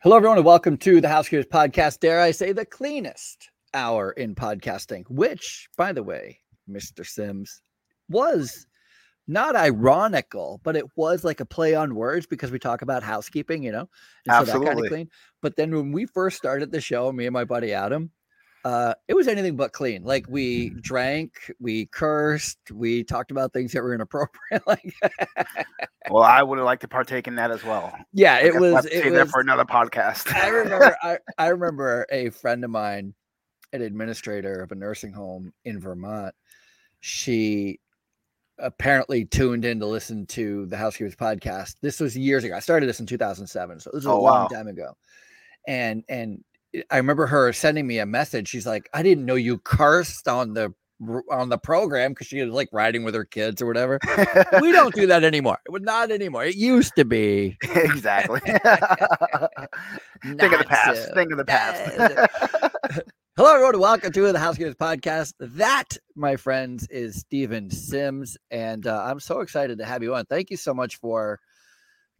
Hello, everyone, and welcome to the House Housekeepers Podcast. Dare I say, the cleanest hour in podcasting, which, by the way, Mr. Sims was not ironical, but it was like a play on words because we talk about housekeeping, you know, and so that kind of Absolutely. clean. But then when we first started the show, me and my buddy Adam, uh, it was anything but clean. Like we drank, we cursed, we talked about things that were inappropriate. like, Well, I would like to partake in that as well. yeah, it was. have It that for another podcast. I remember I, I remember a friend of mine, an administrator of a nursing home in Vermont. She apparently tuned in to listen to the Housekeepers podcast. This was years ago. I started this in 2007, so this was a Oh, long wow. time ago. And and I remember her sending me a message. She's like, "I didn't know you cursed on the on the program because she was like riding with her kids or whatever." we don't do that anymore. Not anymore. It used to be. exactly. Think of the past. so. Think of the past. Hello, everyone. Welcome to the Housekeepers Podcast. That, my friends, is Steven Sims, and uh, I'm so excited to have you on. Thank you so much for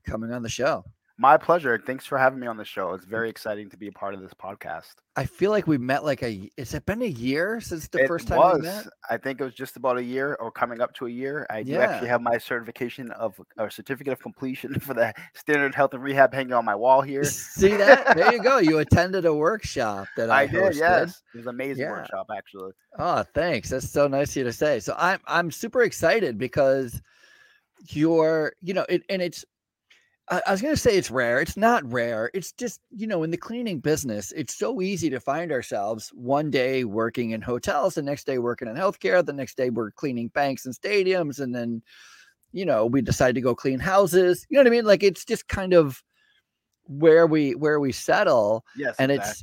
coming on the show. My pleasure. Thanks for having me on the show. It's very exciting to be a part of this podcast. I feel like we met like a. Has it been a year since the it first time was. we met? I think it was just about a year or coming up to a year. I do actually have my certification of or certificate of completion for the standard health and rehab hanging on my wall here. See that? There you go. You attended a workshop that I, I, did, hosted. yes. It was an amazing Yeah. workshop actually. Oh, thanks. That's so nice of you to say. So I'm I'm super excited because you're, you know, it and it's I, I was gonna say it's rare. It's not rare. It's just, you know, in the cleaning business, it's so easy to find ourselves one day working in hotels, the next day working in healthcare, the next day we're cleaning banks and stadiums, and then, you know, we decide to go clean houses. You know what I mean? Like it's just kind of where we where we settle Yes, and exactly. it's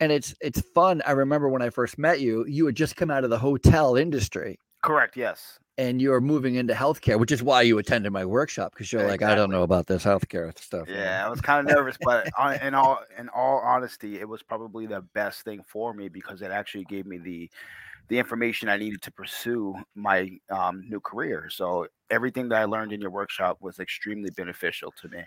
and it's it's fun. I remember when I first met you, you had just come out of the hotel industry correct. Yes. And you're moving into healthcare, which is why you attended my workshop because you're like, I don't know about this healthcare stuff. you know?" Yeah, I was kind of nervous, but on, in all in all honesty, it was probably the best thing for me because it actually gave me the the information I needed to pursue my um, new career. So everything that I learned in your workshop was extremely beneficial to me.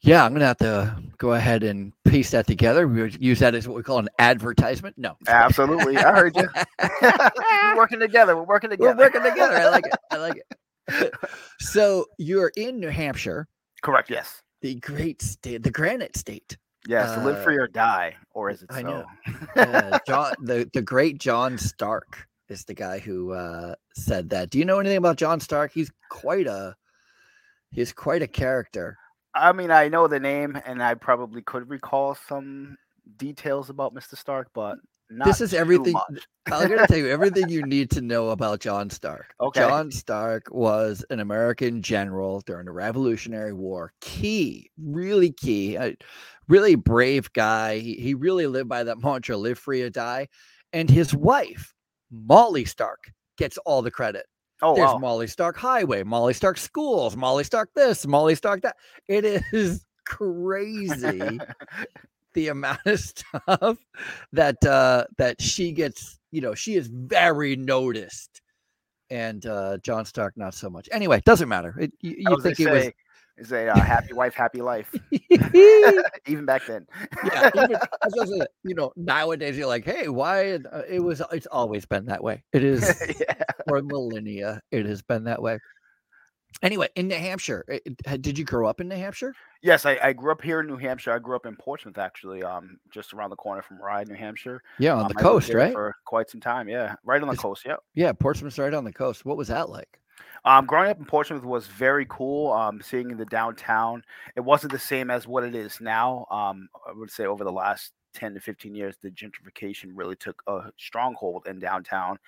Yeah, I'm gonna have to go ahead and piece that together. We would use that as what we call an advertisement. No, Absolutely, I heard you. We're working together. We're working together. we're working together. I like it. I like it. so you're in New Hampshire, Correct. Yes. the great state, the granite state. Yes. to live Uh, free or die, or is it I so? know. uh, John, the the great John Stark is the guy who uh, said that. Do you know anything about John Stark? He's quite a he's quite a character. I mean, I know the name, and I probably could recall some details about Mr. Stark, but not this is everything. I'm going to tell you everything you need to know about John Stark. Okay. John Stark was an American general during the Revolutionary War. Key, really key, a really brave guy. He, he really lived by that mantra: "Live free or die." And his wife, Molly Stark, gets all the credit. Oh There's wow. Molly Stark Highway, Molly Stark Schools, Molly Stark this, Molly Stark that. It is crazy the amount of stuff that uh that she gets, you know, she is very noticed. And uh John Stark not so much. Anyway, doesn't matter. It, you you think it say, is a uh, happy wife, happy life. Even back then. yeah, even, I was say, you know, nowadays you're like, hey, why? Uh, it was, it's always been that way. It is yeah. for millennia. It has been that way. Anyway, in New Hampshire, eh, did you grow up in New Hampshire? Yes, I, I grew up here in New Hampshire. I grew up in Portsmouth, actually, um, just around the corner from Rye, New Hampshire. Yeah, on Um, the coast, right? For quite some time, yeah, right on the Is- coast. Yeah. Yeah, Portsmouth's right on the coast. What was that like? Um, growing up in Portsmouth was very cool. Um, seeing the downtown, it wasn't the same as what it is now. Um, I would say over the last ten to fifteen years, the gentrification really took a stronghold in downtown,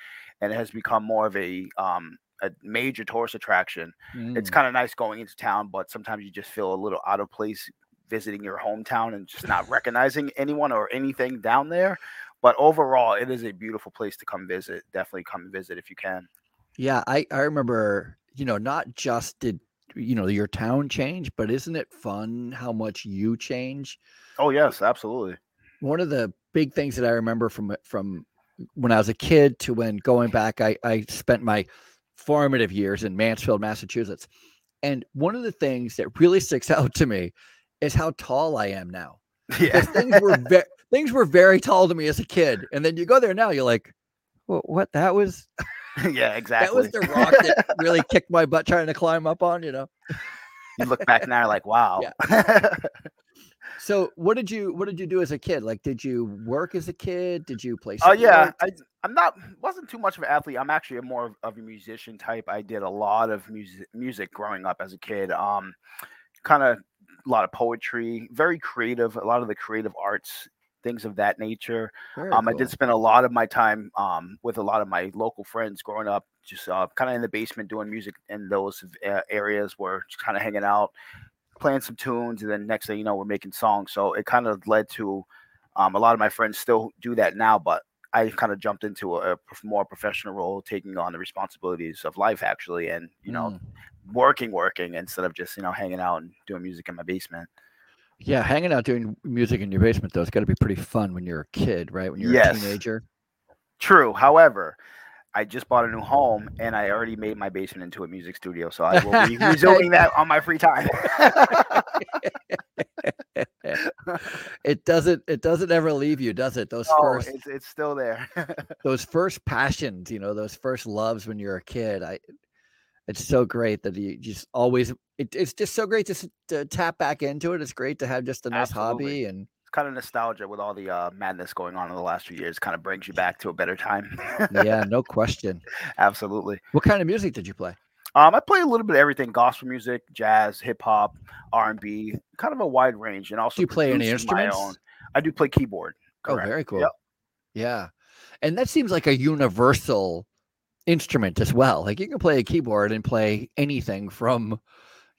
and it has become more of a um, a major tourist attraction. It's Mm. kind of nice going into town, but sometimes you just feel a little out of place visiting your hometown and just not recognizing anyone or anything down there. But overall, it is a beautiful place to come visit. Definitely come visit if you can. Yeah, I I remember, you know, not just did you know your town change, but isn't it fun how much you change? Oh yes, absolutely. One of the big things that I remember from from when I was a kid to when going back, I I spent my formative years in Mansfield, Massachusetts. And one of the things that really sticks out to me is how tall I am now. Because things were ve- things were very tall to me as a kid, and then you go there now, you're like, well, what? That was yeah, exactly. that was the rock that really kicked my butt trying to climb up on. You know. you look back now, like, wow. So what did you what did you do as a kid? Like, did you work as a kid? Did you play? Oh yeah. I, I'm not wasn't too much of an athlete. I'm actually a more of, of a musician type. I did a lot of music music growing up as a kid. Um, kind of a lot of poetry, very creative. A lot of the creative arts, things of that nature. Um, I did spend a lot of my time um, with a lot of my local friends growing up, just uh, kind of in the basement doing music in those uh, areas where just kind of hanging out, playing some tunes, and then next thing you know, we're making songs. So it kind of led to um, a lot of my friends still do that now, but I kind of jumped into a, a more professional role, taking on the responsibilities of life actually, and you know, Mm. working, working instead of just you know hanging out and doing music in my basement. Yeah, hanging out doing music in your basement though, it's got to be pretty fun when you're a kid, right? When you're a teenager. True. However, I just bought a new home and I already made my basement into a music studio. So I will be resuming that on my free time. it doesn't it doesn't ever leave you, does it? Those no, first it's, it's still there. those first passions, you know, those first loves when you're a kid. I it's so great that you just always it, it's just so great to, to tap back into it. It's great to have just a nice Absolutely. hobby and it's kind of nostalgia with all the uh, madness going on in the last few years. Kind of brings you back to a better time. yeah, no question. Absolutely. What kind of music did you play? Um, I play a little bit of everything: gospel music, jazz, hip hop, R and B, kind of a wide range. And also, Do you play any producing my own. I do play keyboard. Oh, very cool. Yep. Yeah. And that seems like a universal instrument as well. Like you can play a keyboard and play anything from,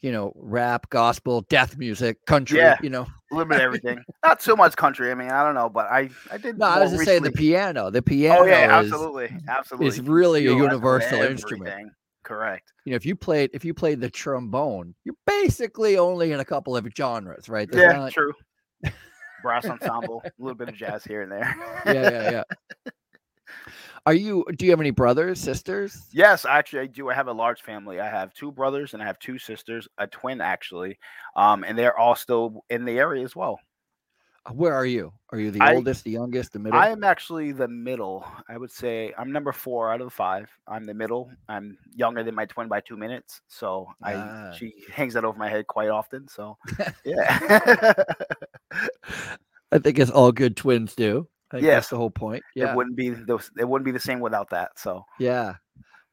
you know, rap, gospel, death music, country, Yeah. you know. A little bit of everything. Not so much country. I mean, I don't know, but I I did. No, I was just saying the piano. The piano Oh yeah, is, absolutely, absolutely. is really a universal instrument. Correct. You know, if you played if you played the trombone, you're basically only in a couple of genres, right? There's yeah, not- true. Brass ensemble, a little bit of jazz here and there. yeah, yeah, yeah. Are you do you have any brothers, sisters? Yes, actually, I do. I have a large family. I have two brothers and I have two sisters, a twin actually, um, and they're all still in the area as well. Where are you? Are you the I- oldest, the youngest, the middle? I am actually the middle. I would say I'm number four out of the five. I'm the middle. I'm younger than my twin by two minutes, so I Ah. she hangs that over my head quite often. So yeah, I think it's all good twins do. I think Yes. that's the whole point. Yeah, it wouldn't be the, it wouldn't be the same without that. So yeah.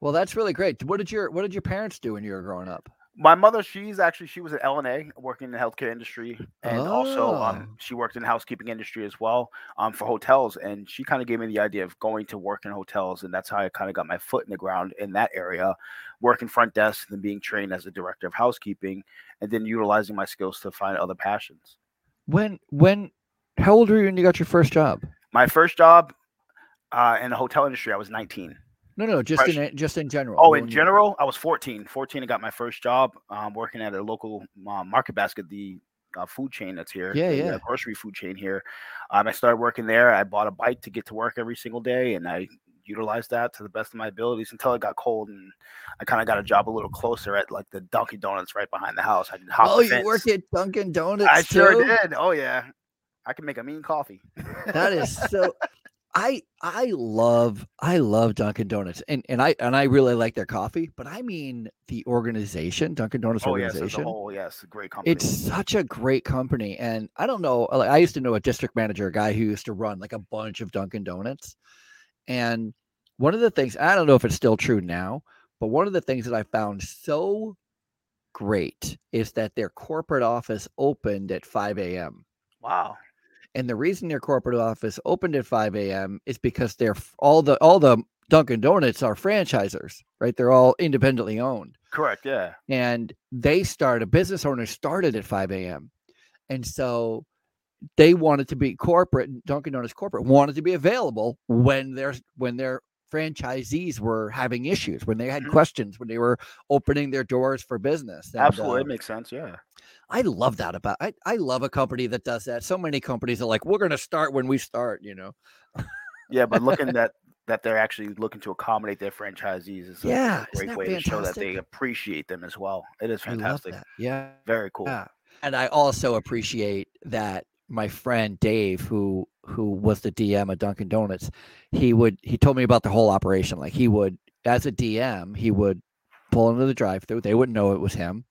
Well, that's really great. What did your What did your parents do when you were growing up? my mother, she's actually she was at LNA working in the healthcare industry, and also Oh. um, she worked in the housekeeping industry as well um, for hotels. And she kind of gave me the idea of going to work in hotels, and that's how I kind of got my foot in the ground in that area, working front desk, and then being trained as a director of housekeeping, and then utilizing my skills to find other passions. When When How old were you when you got your first job? My first job uh, in the hotel industry, I was 19. No, no, just Fresh- in just in general. Oh, in general, I was 14. 14, I got my first job um, working at a local uh, market basket, the uh, food chain that's here. Yeah, the, uh, yeah. grocery food chain here. Um, I started working there. I bought a bike to get to work every single day, and I utilized that to the best of my abilities until it got cold, and I kind of got a job a little closer at like the Dunkin' Donuts right behind the house. I could hop Oh, the you worked at Dunkin' Donuts. I sure did. Oh yeah, I can make a mean coffee. That is so. I I love I love Dunkin' Donuts and and I and I really like their coffee, but I mean the organization, Dunkin' Donuts oh yes, organization. whole, yes, great company. It's such a great company, and I don't know. Like, I used to know a district manager, a guy who used to run like a bunch of Dunkin' Donuts, and one of the things I don't know if it's still true now, but one of the things that I found so great is that their corporate office opened at 5 a.m. wow. And the reason their corporate office opened at 5 a.m. is because they're all the all the Dunkin' Donuts are franchisers, right? They're all independently owned Correct. Yeah. and they started a business owner started at 5 a.m and so they wanted to be corporate dunkin donuts corporate wanted to be available when their when their franchisees were having issues when they had Mhm. questions when they were opening their doors for business And, Absolutely, uh, it makes sense. Yeah. I love that about I, I love a company that does that so many companies are like we're going to start when we start you know Yeah, but looking that that they're actually looking to accommodate their franchisees is a- Yeah, a great way to show that they appreciate them as well. It is fantastic. yeah Very cool. Yeah. And I also appreciate that my friend Dave, who who was the DM of Dunkin' Donuts, he would he told me about the whole operation. Like he would, as a DM, he would pull into the drive-through. They wouldn't know it was him,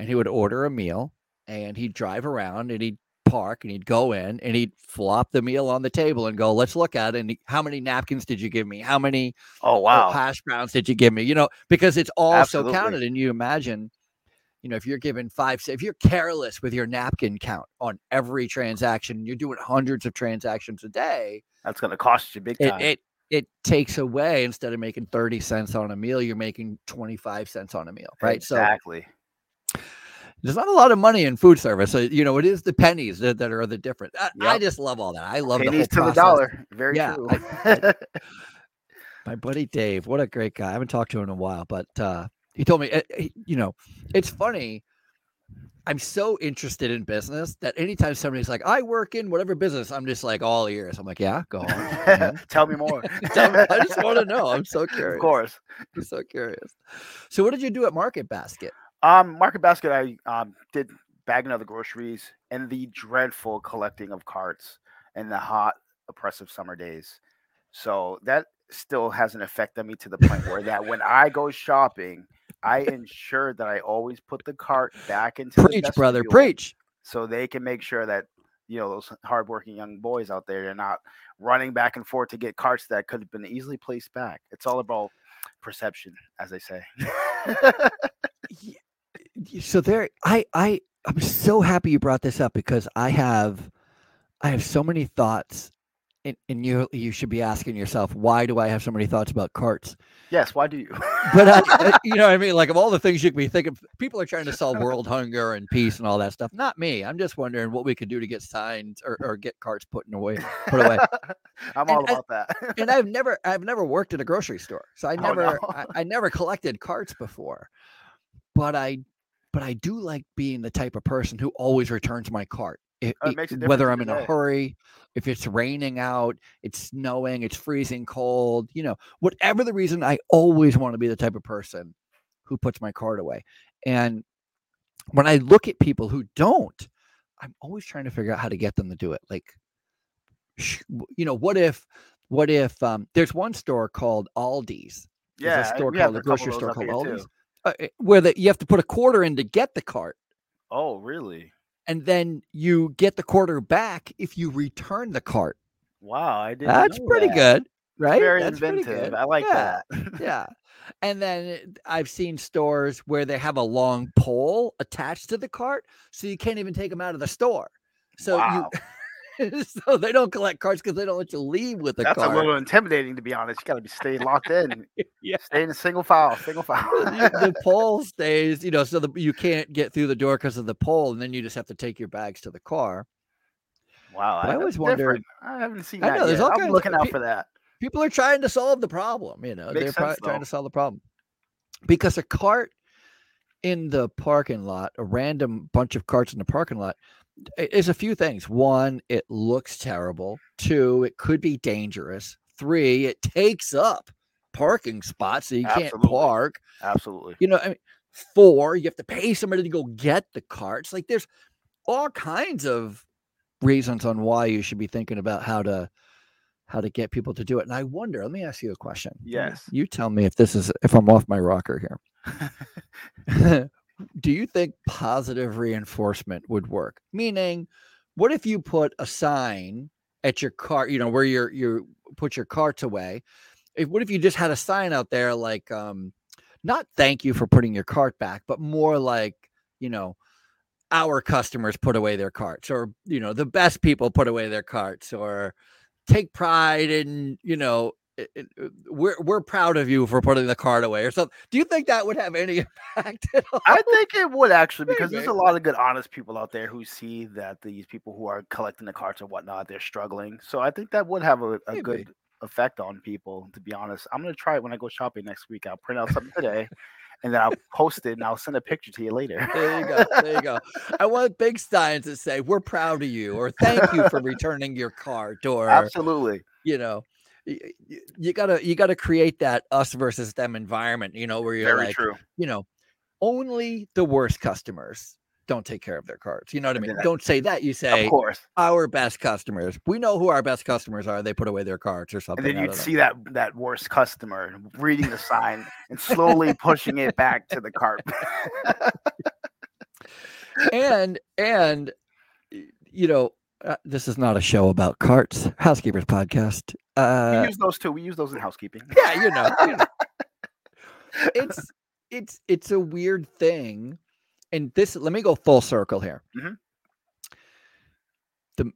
and he would order a meal, and he'd drive around and he'd park and he'd go in and he'd flop the meal on the table and go, "Let's look at it." And he, how many napkins did you give me? How many? Oh uh, wow, hash browns did you give me? You know, because it's all Absolutely. so counted. And you imagine you know, if you're given five, if you're careless with your napkin count on every transaction, you're doing hundreds of transactions a day. That's going to cost you big It, time. it it takes away instead of making 30 cents on a meal, you're making 25 cents on a meal, right? Exactly. So there's not a lot of money in food service. So, you know, it is the pennies that, that are the difference. I, I just love all that. I love the Pennies to the dollar. Very Yeah, true. My buddy Dave, what a great guy. I haven't talked to him in a while, but uh, he told me, uh, he- you know, it's funny. I'm so interested in business that anytime somebody's like, I work in whatever business, I'm just like all ears. I'm like, yeah, go on. Mhm. Tell me more. Tell me- I just want to know. I'm so curious. Of course. I'm so curious. So, what did you do at Market Basket? Um, Market Basket, I um, did bagging of the groceries and the dreadful collecting of carts and the hot, oppressive summer days. So that still hasn't affected me to the point where that when I go shopping, I ensure that I always put the cart back into the Preach, brother, preach. so they can make sure that you know those hardworking young boys out there they're not running back and forth to get carts that could have been easily placed back. It's all about perception, as they say. So there, I, I, I'm so happy you brought this up because I have, I have so many thoughts, and, and you, you should be asking yourself, why do I have so many thoughts about carts? yes, why do you? But I, uh, I- uh, you know, what I mean, like of all the things you could be thinking, people are trying to solve world hunger and peace and all that stuff. Not me. I'm just wondering what we could do to get signs or, or get carts put in away, put away. I'm And all I- about that. and I've never I've never worked at a grocery store. So I Oh, never no. I, I never collected carts before. But I but I do like being the type of person who always returns my cart. Oh, it whether I'm in a hurry, if it's raining out, it's snowing, it's freezing cold, you know, whatever the reason, I always want to be the type of person who puts my cart away. And when I look at people who don't, I'm always trying to figure out how to get them to do it. Like, you know, what if, what if um, there's one store called Aldi's, There's yeah, a store called a grocery store called Aldi's too. Uh, uh, where that you have to put a quarter in to get the cart, Oh, really? and then you get the quarter back if you return the cart. Wow, I didn't. That's pretty that. good, right? Very That's inventive. I like yeah, that. yeah. And then I've seen stores where they have a long pole attached to the cart, so you can't even take them out of the store. So Wow. you, so they don't collect cards because they don't let you leave with the That's cart. a little intimidating, to be honest. You got to be stay locked in. yeah. Stay in a single file. Single file. the pole stays, you know, so the, you can't get through the door because of the pole, and then you just have to take your bags to the car. wow, I that's always wondered- I haven't seen I know, there's yet. all I'm kinds of looking out pe- for that. People are trying to solve the problem, you know, Makes they're sense, trying to solve the problem because a cart in the parking lot, a random bunch of carts in the parking lot, i- is a few things. One, it looks terrible. Two, it could be dangerous. Three, it takes up parking spots so you can't park. Absolutely. You know, I mean, four, you have to pay somebody to go get the carts. Like there's all kinds of reasons on why you should be thinking about how to how to get people to do it. And I wonder, let me ask you a question. Yes. You tell me if this is if I'm off my rocker here. do you think positive reinforcement would work? Meaning, what if you put a sign at your car, you know, where you're you put your carts away? If what if you just had a sign out there like um not thank you for putting your cart back, but more like, you know, our customers put away their carts or you know, the best people put away their carts or take pride in, you know, it- it- uh, we're we're proud of you for putting the card away or something. Do you think that would have any impact at all? I think it would actually because there's a lot of good, honest people out there who see that these people who are collecting the cards and whatnot, they're struggling. So I think that would have a, a good effect on people. To be honest, I'm gonna try it when I go shopping next week. I'll print out something today, and then I'll post it and I'll send a picture to you later. There you go. There you go. I want big signs that say "We're proud of you" or "Thank you for returning your cart" or Absolutely. you know, y- y- you gotta you gotta create that us versus them environment. You know, where you're Very like, true. you know, only the worst customers don't take care of their cards. You know what I mean? that- Don't say that. You say of course. our best customers. We know who our best customers are. They put away their cards or something. And then you'd see that that worst customer reading the sign and slowly pushing it back to the cart. and and you know uh, this is not a show about carts housekeepers podcast we uh use those too. We use those in housekeeping. yeah you know, you know. it's it's it's a weird thing and this let me go full circle here Mhm. the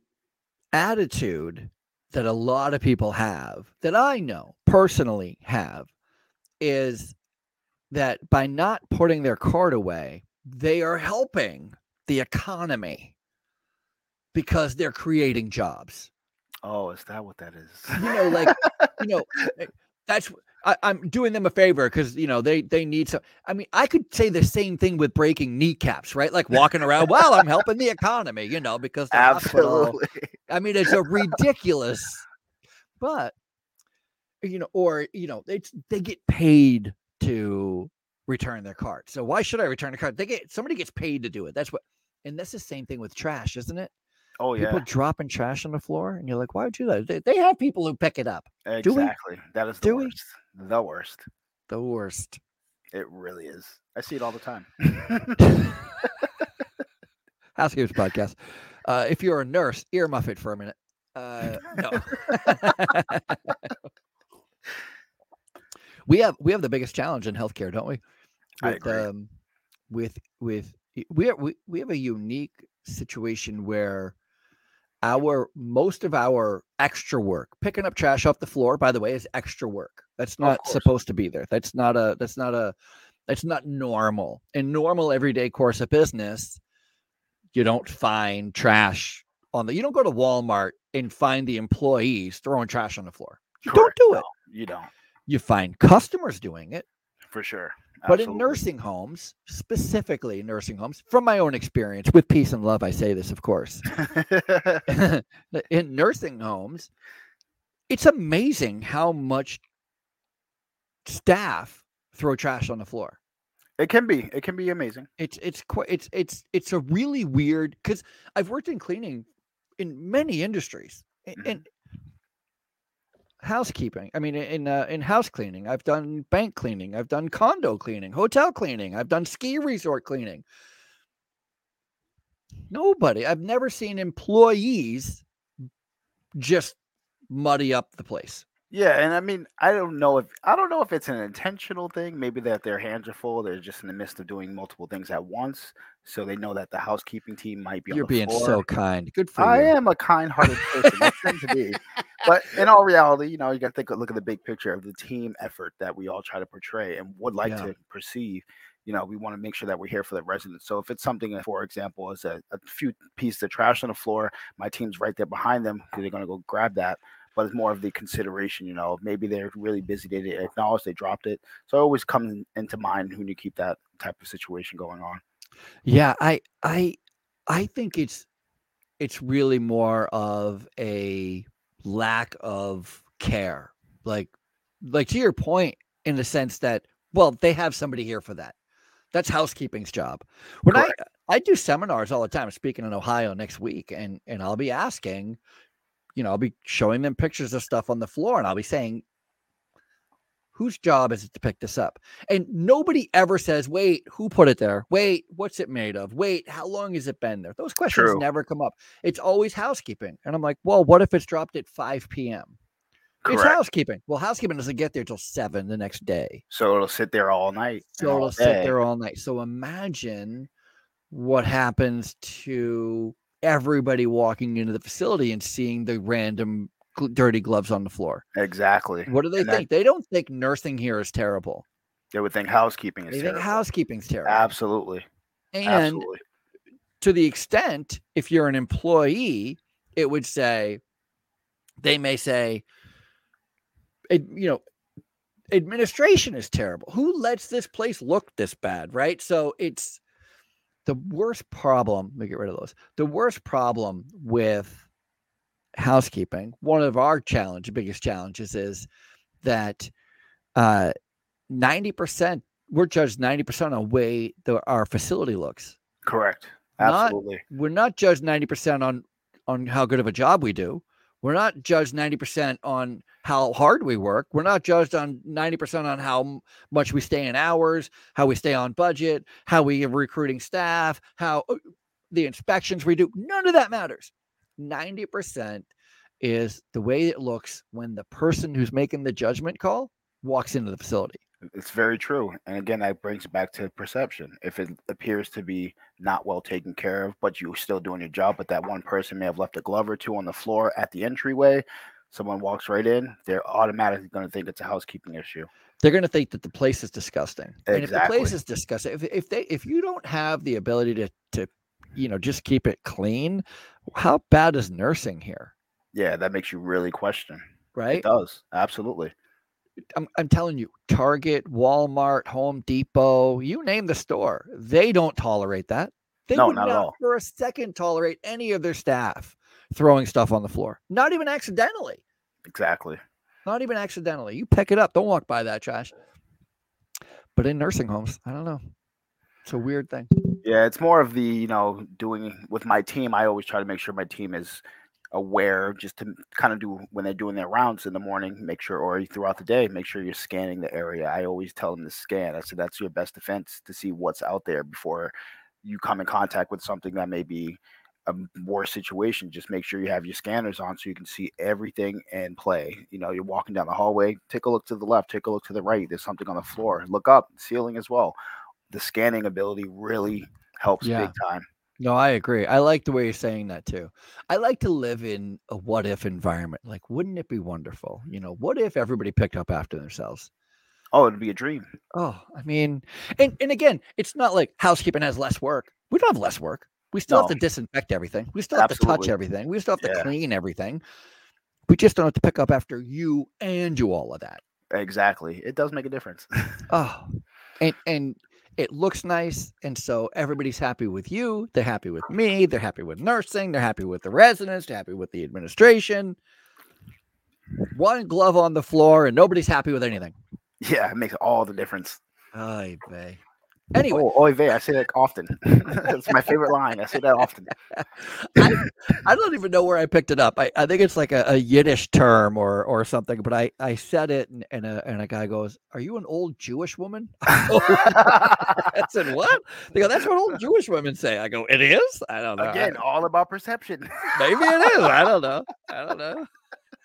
attitude that a lot of people have that i know personally have is that by not putting their card away they are helping the economy because they're creating jobs Oh, is that what that is? you know like you know eh, that's I, i'm doing them a favor because you know they they need some i mean i could say the same thing with breaking kneecaps right? Like walking around well i'm helping the economy you know because the hospital Absolutely. i mean it's a ridiculous but you know or you know it's they get paid to return their card. So why should i return a card? They get somebody gets paid to do it. That's what and that's the same thing with trash isn't it Oh yeah, people dropping trash on the floor and you're like why would you do that they, they have people who pick it up exactly. That is the Do we? worst. The worst. the worst It really is. I see it all the time. housekeepers podcast uh if you're a nurse earmuff it for a minute uh no we have we have the biggest challenge in healthcare don't we I with agree. um with with we are, we we have a unique situation where our most of our extra work. Picking up trash off the floor by the way is extra work. That's not supposed to be there. That's not a that's not a that's not normal. In normal everyday course of business you don't find trash on the you don't go to walmart and find the employees throwing trash on the floor. You don't do it. No, you don't. you find customers doing it. For sure. But in nursing homes, specifically nursing homes, from my own experience with peace and love, I say this, of course. in nursing homes, it's amazing how much staff throw trash on the floor. it can be. It can be amazing. It's it's quite it's it's it's a really weird because I've worked in cleaning in many industries in, Mhm. In housekeeping. I mean, in uh, in house cleaning, I've done bank cleaning, I've done condo cleaning, hotel cleaning, I've done ski resort cleaning. Nobody, I've never seen employees just muddy up the place. Yeah, and I mean, I don't know if I don't know if it's an intentional thing. Maybe that their hands are full. They're just in the midst of doing multiple things at once, so they know that the housekeeping team might be. You're the being floor. so kind. Good for I you. I am a kind-hearted person. I tend to be, but in all reality, you know, you got to think, look at the big picture of the team effort that we all try to portray and would like Yeah. to perceive. You know, we want to make sure that we're here for the residents. So if it's something, uh, for example, is a, a few pieces of trash on the floor, my team's right there behind them. They're going to go grab that. But it's more of the consideration. You know, maybe they're really busy. They didn't acknowledge they dropped it. So it always comes into mind when you keep that type of situation going on. Yeah, I I I think it's it's really more of a lack of care. Like like to your point in the sense that well, they have somebody here for that. That's housekeeping's job. When Correct. I I do seminars all the time, speaking in Ohio next week, and and I'll be asking, you know, I'll be showing them pictures of stuff on the floor, and I'll be saying, whose job is it to pick this up? And nobody ever says, wait, who put it there? Wait, what's it made of? Wait, how long has it been there? Those questions True. never come up. It's always housekeeping. And I'm like, well, what if it's dropped at 5 p.m.? It's housekeeping. Well, housekeeping doesn't get there till seven the next day. So it'll sit there all night. So it'll sit there all night. So imagine what happens to everybody walking into the facility and seeing the random dirty gloves on the floor. Exactly. What do they And that- think? They don't think nursing here is terrible. They would think housekeeping is They terrible. think housekeeping's terrible. Absolutely. and Absolutely. to the extent if you're an employee it would say they may say it, you know administration is terrible who lets this place look this bad right so it's the worst problem let me get rid of those the worst problem with housekeeping one of our challenge biggest challenges is that uh 90% we're judged 90% on the way the, our facility looks Correct. Absolutely. Not, we're not judged 90% on on how good of a job we do. We're not judged 90% on how hard we work. We're not judged on 90% on how much we stay in hours, how we stay on budget, how we are recruiting staff, how uh, the inspections we do. None of that matters. 90% is the way it looks when the person who's making the judgment call walks into the facility. It's very true. And again, that brings it back to perception. If it appears to be not well taken care of, but you're still doing your job, but that one person may have left a glove or two on the floor at the entryway, someone walks right in, they're automatically going to think it's a housekeeping issue. They're going to think that the place is disgusting. Exactly. And if the place is disgusting, if, if they if you don't have the ability to to you know just keep it clean, how bad is nursing here? Yeah, that makes you really question. Right? It does. Absolutely. I'm, I'm telling you, Target, Walmart, Home Depot, you name the store, they don't tolerate that. They No, would not not at all. for a second tolerate any of their staff throwing stuff on the floor. Not even accidentally. Exactly. Not even accidentally. You pick it up. Don't walk by that trash. But in nursing homes, I don't know. It's a weird thing. Yeah, it's more of the, you know, doing with my team. I always try to make sure my team is aware just to kind of do when they're doing their rounds in the morning, make sure, or throughout the day, make sure you're scanning the area. I always tell them to scan. I said that's your best defense to see what's out there before you come in contact with something that may be a worse situation. Just make sure you have your scanners on so you can see everything and play. You know, you're walking down the hallway, take a look to the left, take a look to the right. There's something on the floor. Look up, ceiling as well. The scanning ability really mm-hmm. helps Yeah. big time. No, I agree. I like the way you're saying that too. I like to live in a what if environment. Like, wouldn't it be wonderful? You know, what if everybody picked up after themselves? Oh, it'd be a dream. Oh, I mean, and and again, it's not like housekeeping has less work. We don't have less work. We still have to disinfect everything. We still have to touch everything. We still have to Yeah. clean everything. We just don't have to pick up after you and do all of that. Exactly. It does make a difference. Oh, and and it looks nice, and so everybody's happy with you. They're happy with me. They're happy with nursing. They're happy with the residents. They're happy with the administration. One glove on the floor, and nobody's happy with anything. yeah, it makes all the difference. Ay vey. Anyway, Oh, oh oy vey. I say that often. it's my favorite line. I say that often. I, I don't even know where I picked it up. I, I think it's like a, a Yiddish term or or something. But I, I said it, and, and a and a guy goes, "Are you an old Jewish woman?" I said, "What?" They go, "That's what old Jewish women say." I go, "It is." I don't know. Again, all about perception. maybe it is. I don't know. I don't know.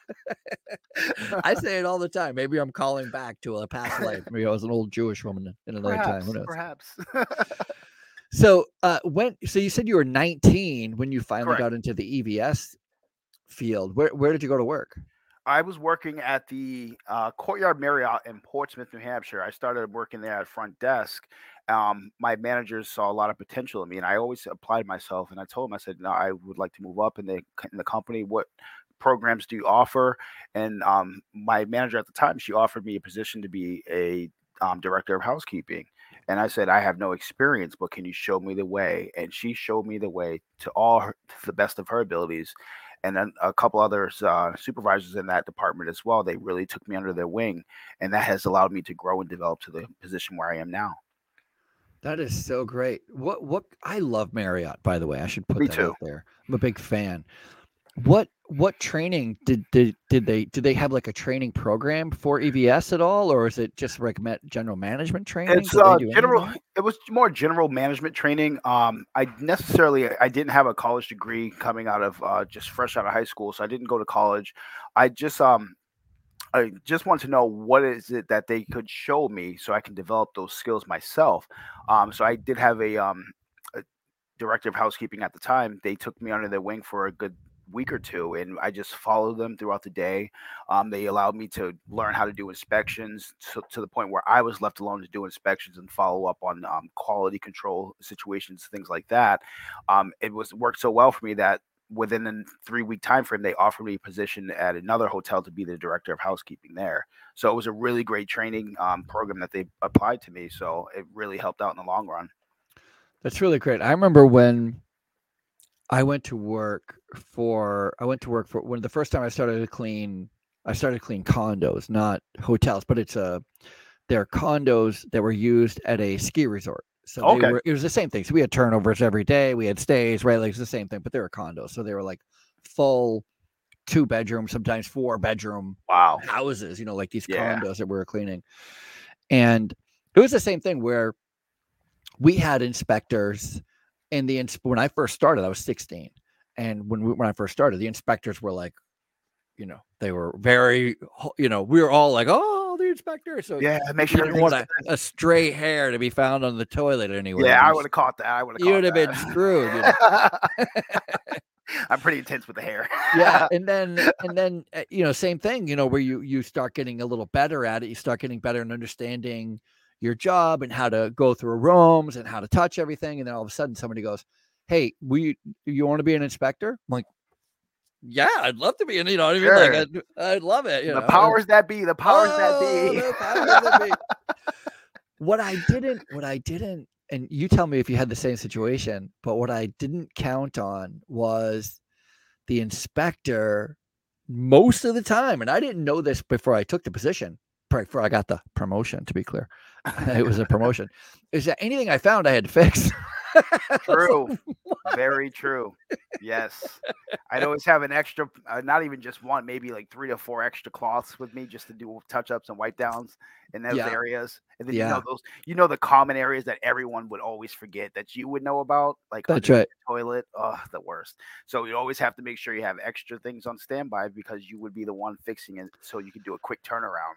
I say it all the time. Maybe I'm calling back to a past life. Maybe I was an old Jewish woman in another time. perhaps. Who knows? Perhaps. So, uh, when so you said you were 19 when you finally Correct. got into the EVS field. Where where did you go to work? I was working at the uh, Courtyard Marriott in Portsmouth, New Hampshire. I started working there at front desk. Um, my managers saw a lot of potential in me, and I always applied myself. And I told them, I said, "No, I would like to move up in the in the company. What programs do you offer?" And um, my manager at the time, she offered me a position to be a um, director of housekeeping. And I said, I have no experience, but can you show me the way? And she showed me the way to all her, to the best of her abilities and then a couple others uh, supervisors in that department as well. They really took me under their wing, and that has allowed me to grow and develop to the position where I am now. That is so great. What what I love Marriott, by the way. I should put Me that too. out there. I'm a big fan. What what training did did did they did they have like a training program for EVS at all, or is it just like general management training? It's uh, do any of general. that? It was more general management training. Um, I necessarily I didn't have a college degree coming out of uh, just fresh out of high school, so I didn't go to college. I just um, I just want to know what is it that they could show me so I can develop those skills myself. Um, so I did have a um, director of housekeeping at the time. They took me under their wing for a good week or two, and I just followed them throughout the day. Um, they allowed me to learn how to do inspections to, to the point where I was left alone to do inspections and follow up on um, quality control situations, things like that. Um, it was worked so well for me that within a three week time frame, they offered me a position at another hotel to be the director of housekeeping there. So it was a really great training um, program that they applied to me. So it really helped out in the long run. That's really great. I remember when I went to work for I went to work for when the first time I started to clean I started to clean condos, not hotels, but it's a they're condos that were used at a ski resort. So Okay. were, it was the same thing. So we had turnovers every day. We had stays, right? Like it's the same thing, but they were condos. So they were like full two bedroom, sometimes four bedroom Wow. houses, you know, like these Yeah. condos that we were cleaning. And it was the same thing where we had inspectors and the when I first started, I was 16. And when we, when I first started, the inspectors were like, you know, they were very, you know, we were all like, oh, the inspector. So Yeah, make you sure didn't want a, a stray hair to be found on the toilet anywhere. Yeah, I would have caught that. I would have. you would have been screwed. you know? I'm pretty intense with the hair. yeah and then and then uh, you know same thing you know where you you start getting a little better at it you start getting better in understanding your job and how to go through rooms and how to touch everything and then all of a sudden somebody goes hey we you want to be an inspector i'm like yeah i'd love to be an you know mean like Sure. I'd, I'd love it you the know powers that be. The powers that Oh, be. the powers that be. what I didn't, what I didn't, and you tell me if you had the same situation, but what I didn't count on was the inspector most of the time, and I didn't know this before I took the position, before I got the promotion, to be clear. it was a promotion. Is that anything I found I had to fix? I was like, True. Very true. Yes. I'd always have an extra, uh, not even just one, maybe like three to four extra cloths with me just to do touch ups and wipe downs in those Yeah. areas. And then you know those, you know, the common areas that everyone would always forget that you would know about, like That's right. the toilet. Oh, the worst. So you always have to make sure you have extra things on standby because you would be the one fixing it, so you can do a quick turnaround.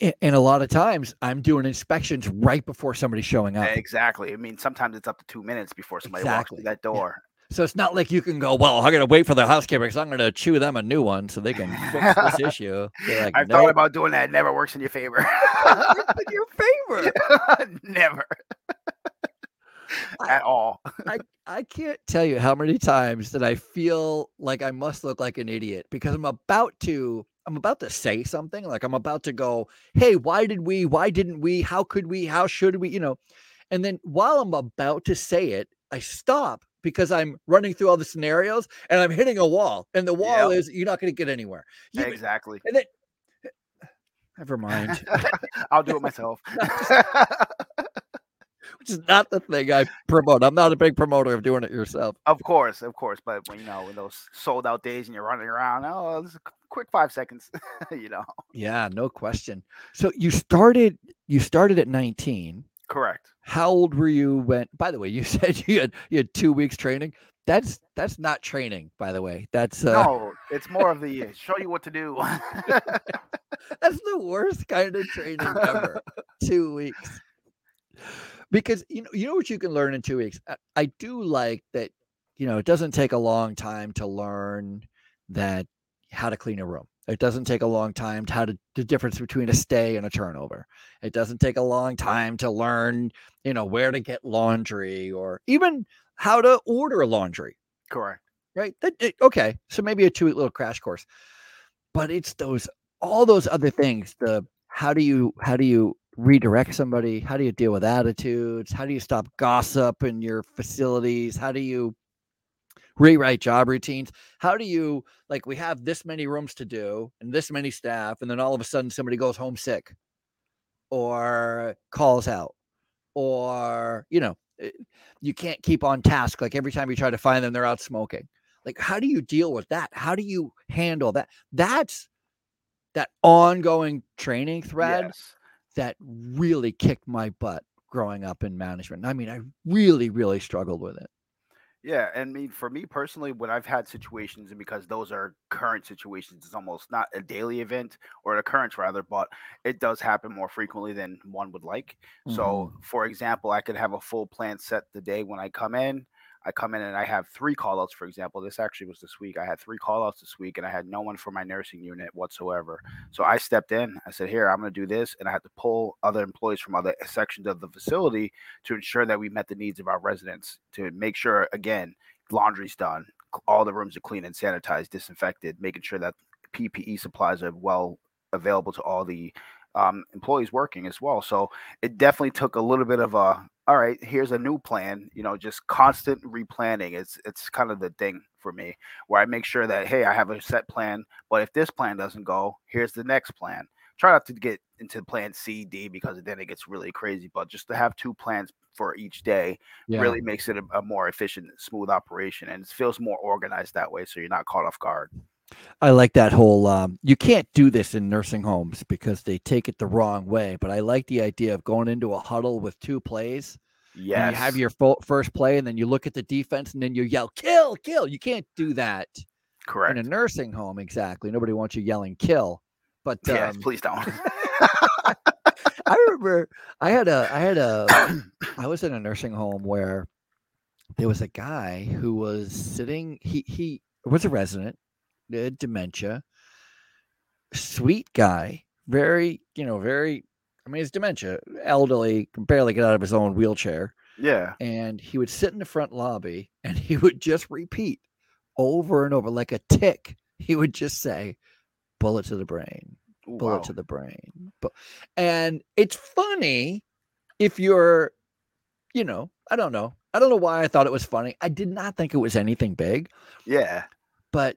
And a lot of times I'm doing inspections right before somebody's showing up. Exactly. I mean, sometimes it's up to two minutes before somebody walks through that Yeah. door. So it's not like you can go, well, I'm going to wait for the housekeeper because I'm going to chew them a new one so they can fix this issue. Like, I've thought about doing that. It never works in your favor. in your favor. never. I- At all. I, I can't tell you how many times that I feel like I must look like an idiot because I'm about to I'm about to say something like I'm about to go, "Hey, why did we? Why didn't we? How could we? How should we?" you know. And then while I'm about to say it, I stop because I'm running through all the scenarios and I'm hitting a wall. And the wall Yep. is you're not going to get anywhere. You- Exactly. And then eh, never mind. I'll do it myself. Which is not the thing I promote. I'm not a big promoter of doing it yourself. of course, of course. But when you know, in those sold out days and you're running around, oh, this is a quick five seconds. you know. Yeah, no question. So you started you started at 19. Correct. How old were you when by the way, you said you had you had 2 weeks training. That's that's not training, by the way. That's uh no, it's more of the uh, show you what to do. that's the worst kind of training ever. 2 weeks. Because you know you know what you can learn in 2 weeks. I, I do like that you know, it doesn't take a long time to learn that how to clean a room. It doesn't take a long time to how to the difference between a stay and a turnover. It doesn't take a long time to learn, you know, where to get laundry or even how to order laundry, Correct. right? That, okay, so maybe a two week little crash course, but it's those all those other things. The how do you how do you redirect somebody? How do you deal with attitudes? How do you stop gossip in your facilities? How do you rewrite job routines? How do you like we have this many rooms to do and this many staff, and then all of a sudden somebody goes home sick or calls out, or you know, eh, you can't keep on task. Like every time you try to find them, they're out smoking. Like, how do you deal with that? How do you handle that? That's that ongoing training thread Yes. That really kicked my butt growing up in management. I mean, I really, really struggled with it. Yeah, and me for me personally, when I've had situations, and because those are current situations, it's almost not a daily event or an occurrence rather, but it does happen more frequently than one would like. So, mm-hmm. for example, I could have a full plan set the day when I come in. I come in and I have three call outs, for example. This actually was this week. I had three call outs this week and I had no one for my nursing unit whatsoever. So I stepped in. I said, Here, I'm going to do this. And I had to pull other employees from other sections of the facility to ensure that we met the needs of our residents, to make sure, again, laundry's done, all the rooms are clean and sanitized, disinfected, making sure that PPE supplies are well available to all the um, employees working as well. So it definitely took a little bit of a all right, here's a new plan, you know, just constant replanning. It's it's kind of the thing for me where I make sure that hey, I have a set plan, but if this plan doesn't go, here's the next plan. try not to get into plan C, D because then it gets really crazy. But just to have two plans for each day Yeah. really makes it a, a more efficient, smooth operation, and it feels more organized that way. So you're not caught off guard. I like that whole um you can't do this in nursing homes because they take it the wrong way, but I like the idea of going into a huddle with two plays. Yes, you have your fo- first play and then you look at the defense and then you yell kill, kill. You can't do that correct. in a nursing home exactly. Nobody wants you yelling kill. But yes, um, please don't. I remember I had a I had a I was in a nursing home where there was a guy who was sitting he he was a resident, had dementia, sweet guy, very, you know, very I mean, it's dementia, elderly, can barely get out of his own wheelchair. yeah. And he would sit in the front lobby and he would just repeat over and over like a tick. He would just say, bullet to the brain, bullet wow. to the brain. Bu- And it's funny if you're, you know, I don't know. I don't know why I thought it was funny. I did not think it was anything big, Yeah. but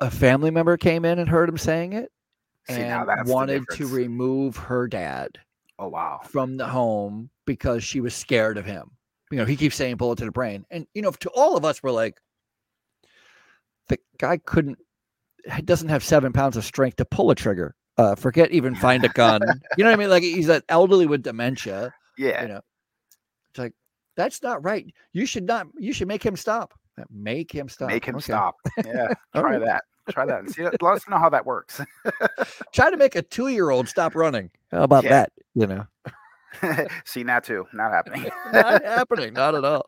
a family member came in and heard him saying it See, and wanted to remove her dad Oh wow. from the home because she was scared of him. You know, he keeps saying bullet to the brain. And, you know, to all of us, we're like, the guy couldn't, he doesn't have seven pounds of strength to pull a trigger. Uh, forget even find a gun. you know what I mean? Like he's an elderly with dementia. Yeah. You know, it's like, that's not right. You should not, you should make him stop. Make him stop. Make him Okay. stop. Yeah. Try right. that. Try that and see. Let us know how that works. Try to make a two year old stop running. How about Yeah. that? You know, see now too. Not happening. not happening. Not at all.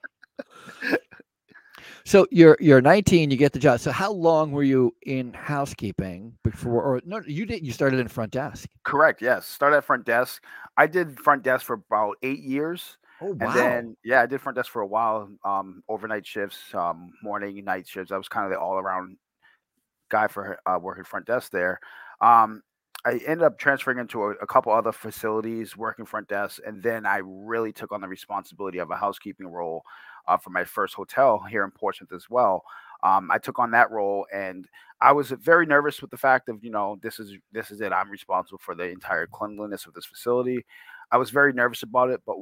So you're you're 19. You get the job. So how long were you in housekeeping before? Or no, you didn't. You started in front desk. Correct. Yes. Started at front desk. I did front desk for about eight years. Oh And then yeah, I did front desk for a while. Um, overnight shifts, um, morning, night shifts. I was kind of the all around guy for uh, working front desk there. Um, I ended up transferring into a, a couple other facilities, working front desk, and then I really took on the responsibility of a housekeeping role uh, for my first hotel here in Portsmouth as well. Um, I took on that role, and I was very nervous with the fact of you know this is this is it. I'm responsible for the entire cleanliness of this facility. I was very nervous about it, but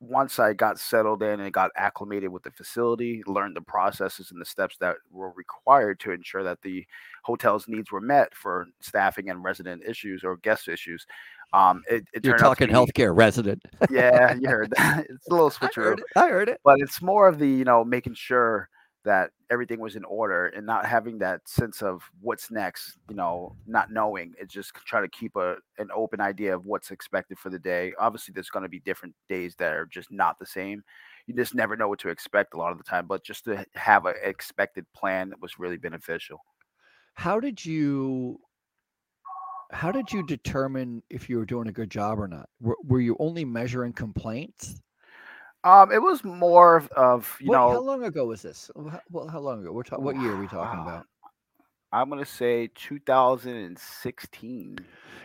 once I got settled in and got acclimated with the facility, learned the processes and the steps that were required to ensure that the hotel's needs were met for staffing and resident issues or guest issues. Um, it, it you're turned out to talking be- healthcare resident. Yeah, you heard that. It's a little I switcheroo heard it. I heard it. but it's more of the you know making sure that everything was in order and not having that sense of what's next you know not knowing it's just try to keep a an open idea of what's expected for the day obviously there's going to be different days that are just not the same you just never know what to expect a lot of the time but just to have an expected plan was really beneficial How did you? How did you determine if you were doing a good job or not? Were, were you only measuring complaints? Um it was more of, of you What- how long ago was this? Well, how long ago? We're talking. What year are we talking uh, about? i'm going to say 2016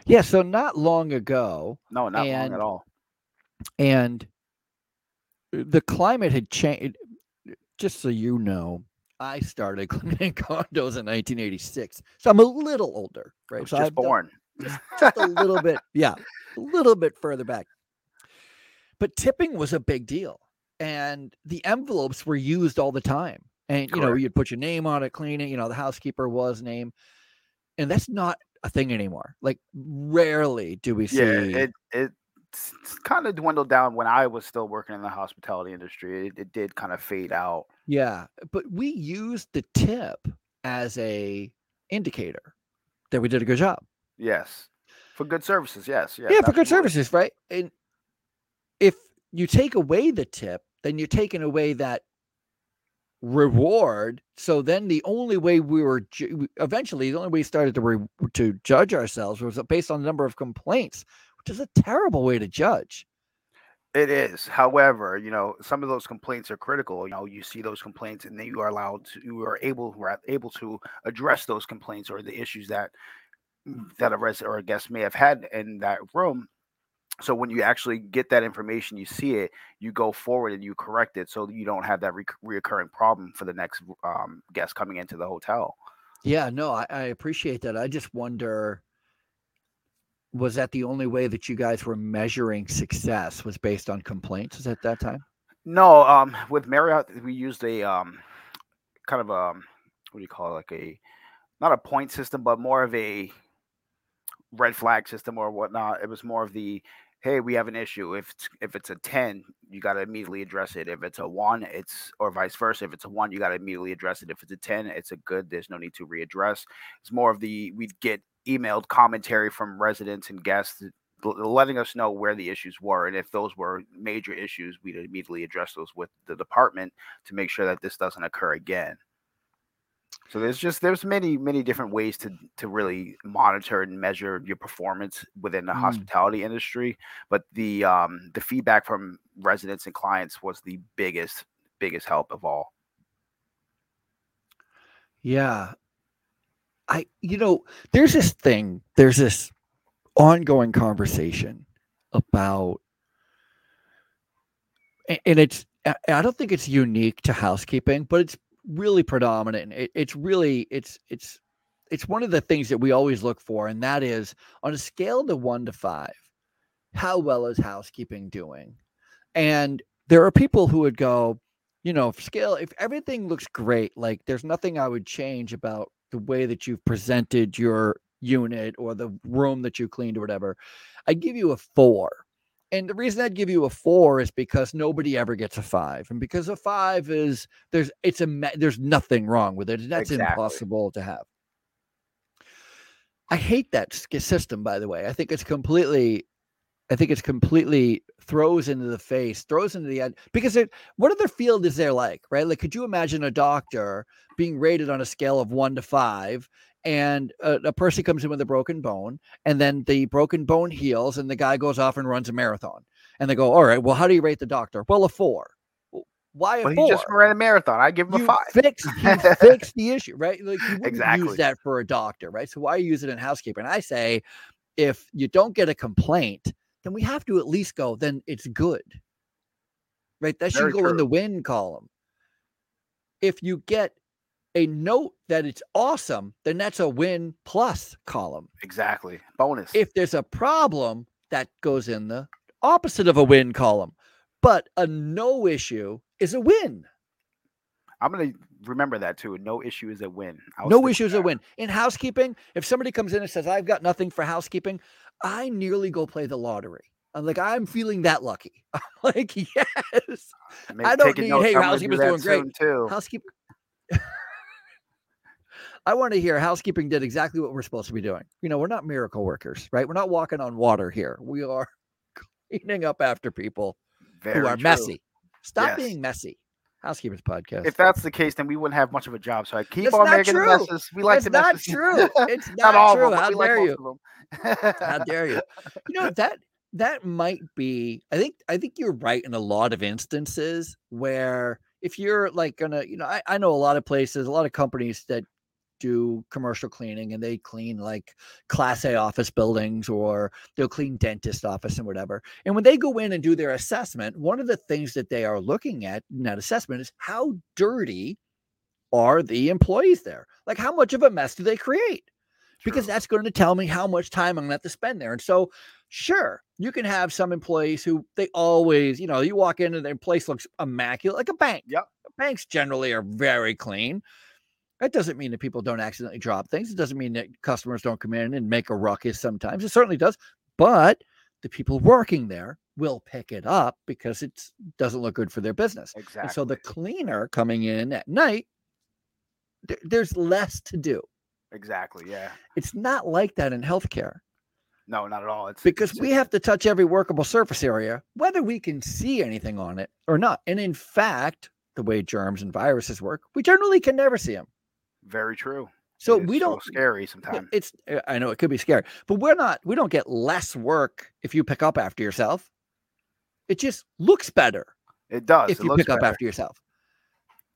Yeah, so not long ago, no not long at all and the climate had changed. Just so you know, I started cleaning condos in 1986, so I'm a little older, right? so just I've done born just a little bit, yeah, a little bit further back. But tipping was a big deal, and the envelopes were used all the time. And you know, you'd put your name on it, clean it. You know, the housekeeper was name, and that's not a thing anymore. Like, rarely do we see. Yeah, it it kind of dwindled down when I was still working in the hospitality industry. It, it did kind of fade out. Yeah, but we used the tip as a indicator that we did a good job. Yes, for good services. Yes, yes yeah, for good services, right? And you take away the tip, then you're taking away that reward. So then the only way we were ju- eventually the only way we started to re- to judge ourselves was based on the number of complaints, which is a terrible way to judge. It is. However, you know, some of those complaints are critical. You know, you see those complaints, and then you are allowed to, you are able, able to address those complaints or the issues that that a resident or a guest may have had in that room. So when you actually get that information, you see it, you go forward and you correct it, so that you don't have that re- reoccurring problem for the next um, guest coming into the hotel. Yeah, no, I, I appreciate that. I just wonder was that the only way that you guys were measuring success was based on complaints at that time? No, um, with Marriott, we used a um, kind of a what do you call it, like a not a point system, but more of a red flag system or whatnot. It was more of the hey, we have an issue. If it's, if it's a ten, you got to immediately address it. If it's a one, it's or vice versa. If it's a one, you got to immediately address it. If it's a ten, it's a good. There's no need to readdress. It's more of the we'd get emailed commentary from residents and guests letting us know where the issues were and if those were major issues we'd immediately address those with the department to make sure that this doesn't occur again so there's just there's many many different ways to to really monitor and measure your performance within the mm. hospitality industry but the um the feedback from residents and clients was the biggest biggest help of all yeah I, you know, there's this thing, there's this ongoing conversation about, and it's, I don't think it's unique to housekeeping, but it's really predominant. It, it's really, it's, it's, it's one of the things that we always look for, and that is on a scale to one to five, how well is housekeeping doing? And there are people who would go, you know, scale, if everything looks great, like there's nothing I would change about the way that you've presented your unit or the room that you cleaned or whatever, I give you a four. And the reason I'd give you a four is because nobody ever gets a five, and because a five is there's it's a there's nothing wrong with it, that's exactly. impossible to have. I hate that system, by the way. I think it's completely I think it's completely throws into the face, throws into the end because it what other field is there like, right? Like, could you imagine a doctor being rated on a scale of one to five, and a, a, person comes in with a broken bone, and then the broken bone heals, and the guy goes off and runs a marathon, and they go, "All right, well, how do you rate the doctor?" Well, a four. Why a well, four? He just ran a marathon. I give him you a five. Fixed, he fixed the issue, right? Like you exactly. use that for a doctor, right? So why use it in housekeeping? And I say, if you don't get a complaint then we have to at least go, then it's good. Right? That Very should go true. in the win column. If you get a note that it's awesome, then that's a win plus column. Exactly. Bonus. If there's a problem, that goes in the opposite of a win column. But a no issue is a win. I'm going to remember that too. No issue is a win. no issue is a win. In housekeeping, if somebody comes in and says, I've got nothing for housekeeping, I nearly go play the lottery. I'm like, I'm feeling that lucky. I'm like, yes. I don't need, hey, housekeeping's do doing great. Too. Housekeeping. I want to hear housekeeping did exactly what we're supposed to be doing. You know, we're not miracle workers, right? We're not walking on water here. We are cleaning up after people Very who are true. messy. Stop yes. being messy. Housekeepers podcast. If that's the case, then we wouldn't have much of a job. So I keep on making true. the messes. We like it's the not true. It's not, not all true. How dare like you? How dare you? You know that that might be. I think I think you're right in a lot of instances where if you're like gonna, you know, I, I know a lot of places, a lot of companies that do commercial cleaning and they clean like class A office buildings or they'll clean dentist office and whatever. And when they go in and do their assessment, one of the things that they are looking at in that assessment is how dirty are the employees there? Like how much of a mess do they create? Because that's going to tell me how much time I'm going to have to spend there. And so, sure, you can have some employees who they always, you know, you walk in and their place looks immaculate, like a bank. Yep. Banks generally are very clean. That doesn't mean that people don't accidentally drop things. It doesn't mean that customers don't come in and make a ruckus sometimes. It certainly does. But the people working there will pick it up because it doesn't look good for their business. Exactly. And so the cleaner coming in at night, th- there's less to do. Exactly. Yeah. It's not like that in healthcare. No, not at all. It's because it's, we have to touch every workable surface area, whether we can see anything on it or not. And in fact, the way germs and viruses work, we generally can never see them. Very true. So we don't so scary sometimes. It's uh, I know it could be scary, but we're not we don't get less work if you pick up after yourself. It just looks better. It does. If it you pick better. up after yourself.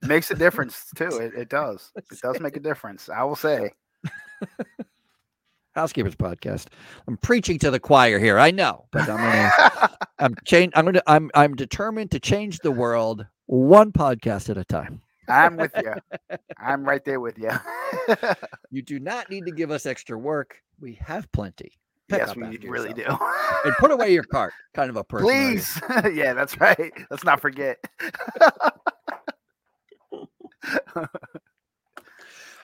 Makes a difference too. It, it does. It does make a difference. I will say. Housekeepers podcast. I'm preaching to the choir here. I know, but I'm gonna I'm change I'm gonna I'm I'm determined to change the world one podcast at a time. I'm with you. I'm right there with you. you do not need to give us extra work. We have plenty. Pick yes, we really yourself. do. and put away your cart. Kind of a person. Please. yeah, that's right. Let's not forget.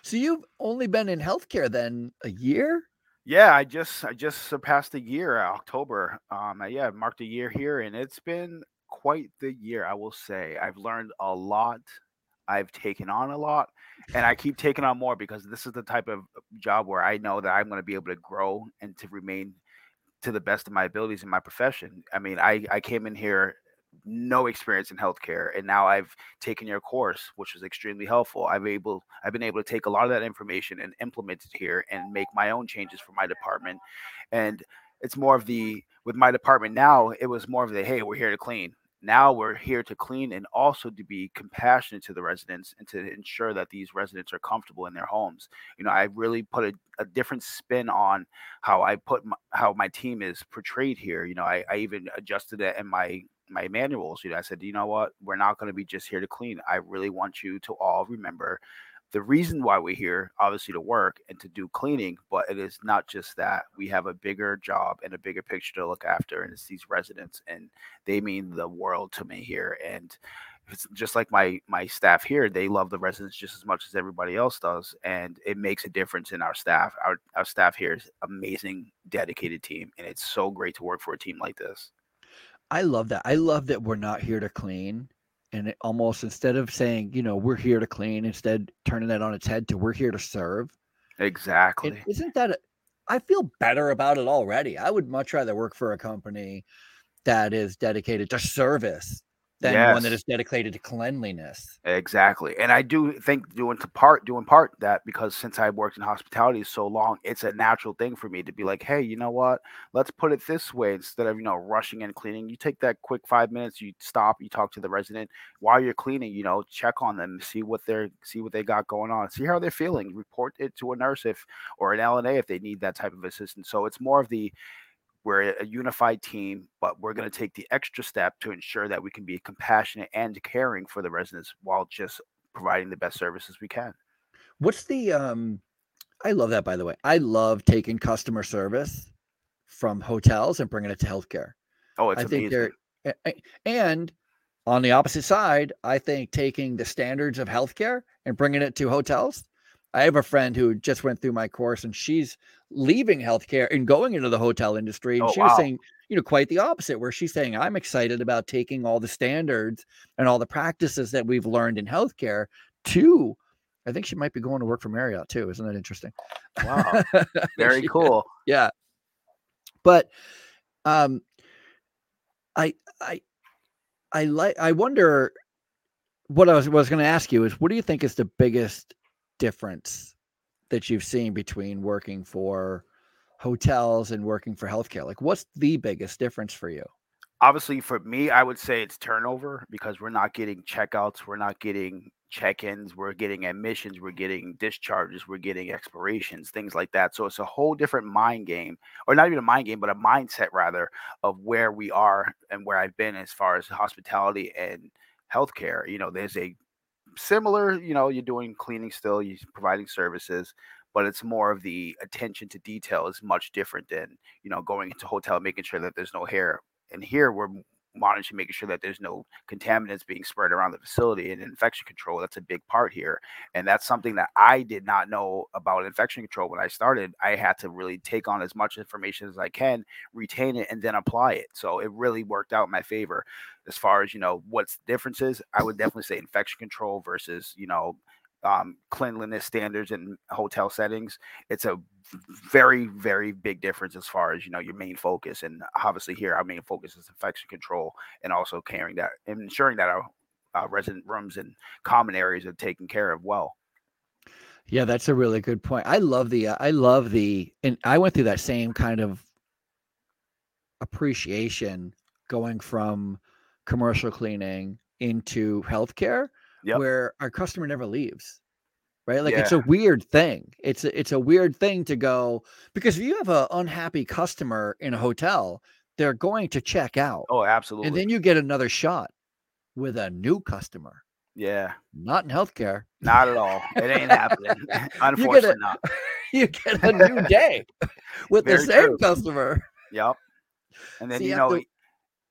So you've only been in healthcare then a year? Yeah, I just I just surpassed a year uh, October. Um, yeah, marked a year here, and it's been quite the year. I will say I've learned a lot. I've taken on a lot, and I keep taking on more because this is the type of uh, job where I know that I'm going to be able to grow and to remain to the best of my abilities in my profession. I mean, I I came in here no experience in healthcare and now I've taken your course which was extremely helpful. I've able I've been able to take a lot of that information and implement it here and make my own changes for my department. And it's more of the with my department now, it was more of the hey, we're here to clean. Now we're here to clean and also to be compassionate to the residents and to ensure that these residents are comfortable in their homes. You know, I really put a, a different spin on how I put my, how my team is portrayed here. You know, I, I even adjusted it in my my manuals. You know, I said, you know what, we're not going to be just here to clean. I really want you to all remember the reason why we're here, obviously to work and to do cleaning, but it is not just that. We have a bigger job and a bigger picture to look after, and it's these residents, and they mean the world to me here. And it's just like my my staff here; they love the residents just as much as everybody else does, and it makes a difference in our staff. Our our staff here is amazing, dedicated team, and it's so great to work for a team like this. I love that. I love that we're not here to clean. And it almost instead of saying, you know, we're here to clean, instead turning that on its head to we're here to serve. Exactly. And isn't that a, I feel better about it already. I would much rather work for a company that is dedicated to service than one that Yes. is dedicated to cleanliness. Exactly. And I do think doing to part doing part that because since I've worked in hospitality so long, it's a natural thing for me to be like, hey, you know what? Let's put it this way instead of, you know, rushing and cleaning. You take that quick five minutes, you stop, you talk to the resident while you're cleaning, you know, check on them, see what they're see what they got going on, see how they're feeling, report it to a nurse if or an LNA if they need that type of assistance. So it's more of the we're a unified team, but we're going to take the extra step to ensure that we can be compassionate and caring for the residents while just providing the best services we can. What's the um I love that by the way. I love taking customer service from hotels and bringing it to healthcare. Oh, it's I think amazing. they're a- a- and on the opposite side, I think taking the standards of healthcare and bringing it to hotels. I have a friend who just went through my course and she's leaving healthcare and going into the hotel industry. And Oh, she was saying, you know, quite the opposite, where she's saying, I'm excited about taking all the standards and all the practices that we've learned in healthcare to, I think she might be going to work for Marriott too. Isn't that interesting? Wow. Very She- cool. yeah. But um I I I like I wonder what I was was going to ask you is what do you think is the biggest difference that you've seen between working for hotels and working for healthcare? Like what's the biggest difference for you? Obviously, for me, I would say it's turnover because we're not getting checkouts, we're not getting check-ins, we're getting admissions, we're getting discharges, we're getting expirations, things like that. So it's a whole different mind game, or not even a mind game, but a mindset rather of where we are and where I've been as far as hospitality and healthcare. You know, there's a similar, you know, you're doing cleaning still, you're providing services, but it's more of the attention to detail is much different than, you know, going into hotel, making sure that there's no hair. And here we're monitoring, making sure that there's no contaminants being spread around the facility and infection control. That's a big part here. And that's something that I did not know about infection control when I started. I had to really take on as much information as I can, retain it, and then apply it. So it really worked out in my favor as far as you know what's differences i would definitely say infection control versus you know um, cleanliness standards in hotel settings it's a very very big difference as far as you know your main focus and obviously here our main focus is infection control and also caring that and ensuring that our uh, resident rooms and common areas are taken care of well Yeah, that's a really good point. I love the uh, I love the and I went through that same kind of appreciation going from commercial cleaning into healthcare Yep. where our customer never leaves. Right? Like it's a weird thing. It's a, it's a weird thing to go because if you have an unhappy customer in a hotel, they're going to check out. oh absolutely and then you get another shot with a new customer. yeah Not in healthcare. not at all it ain't happening You unfortunately get not you get a new day with the same true. customer. Yep. And then So you you know, to-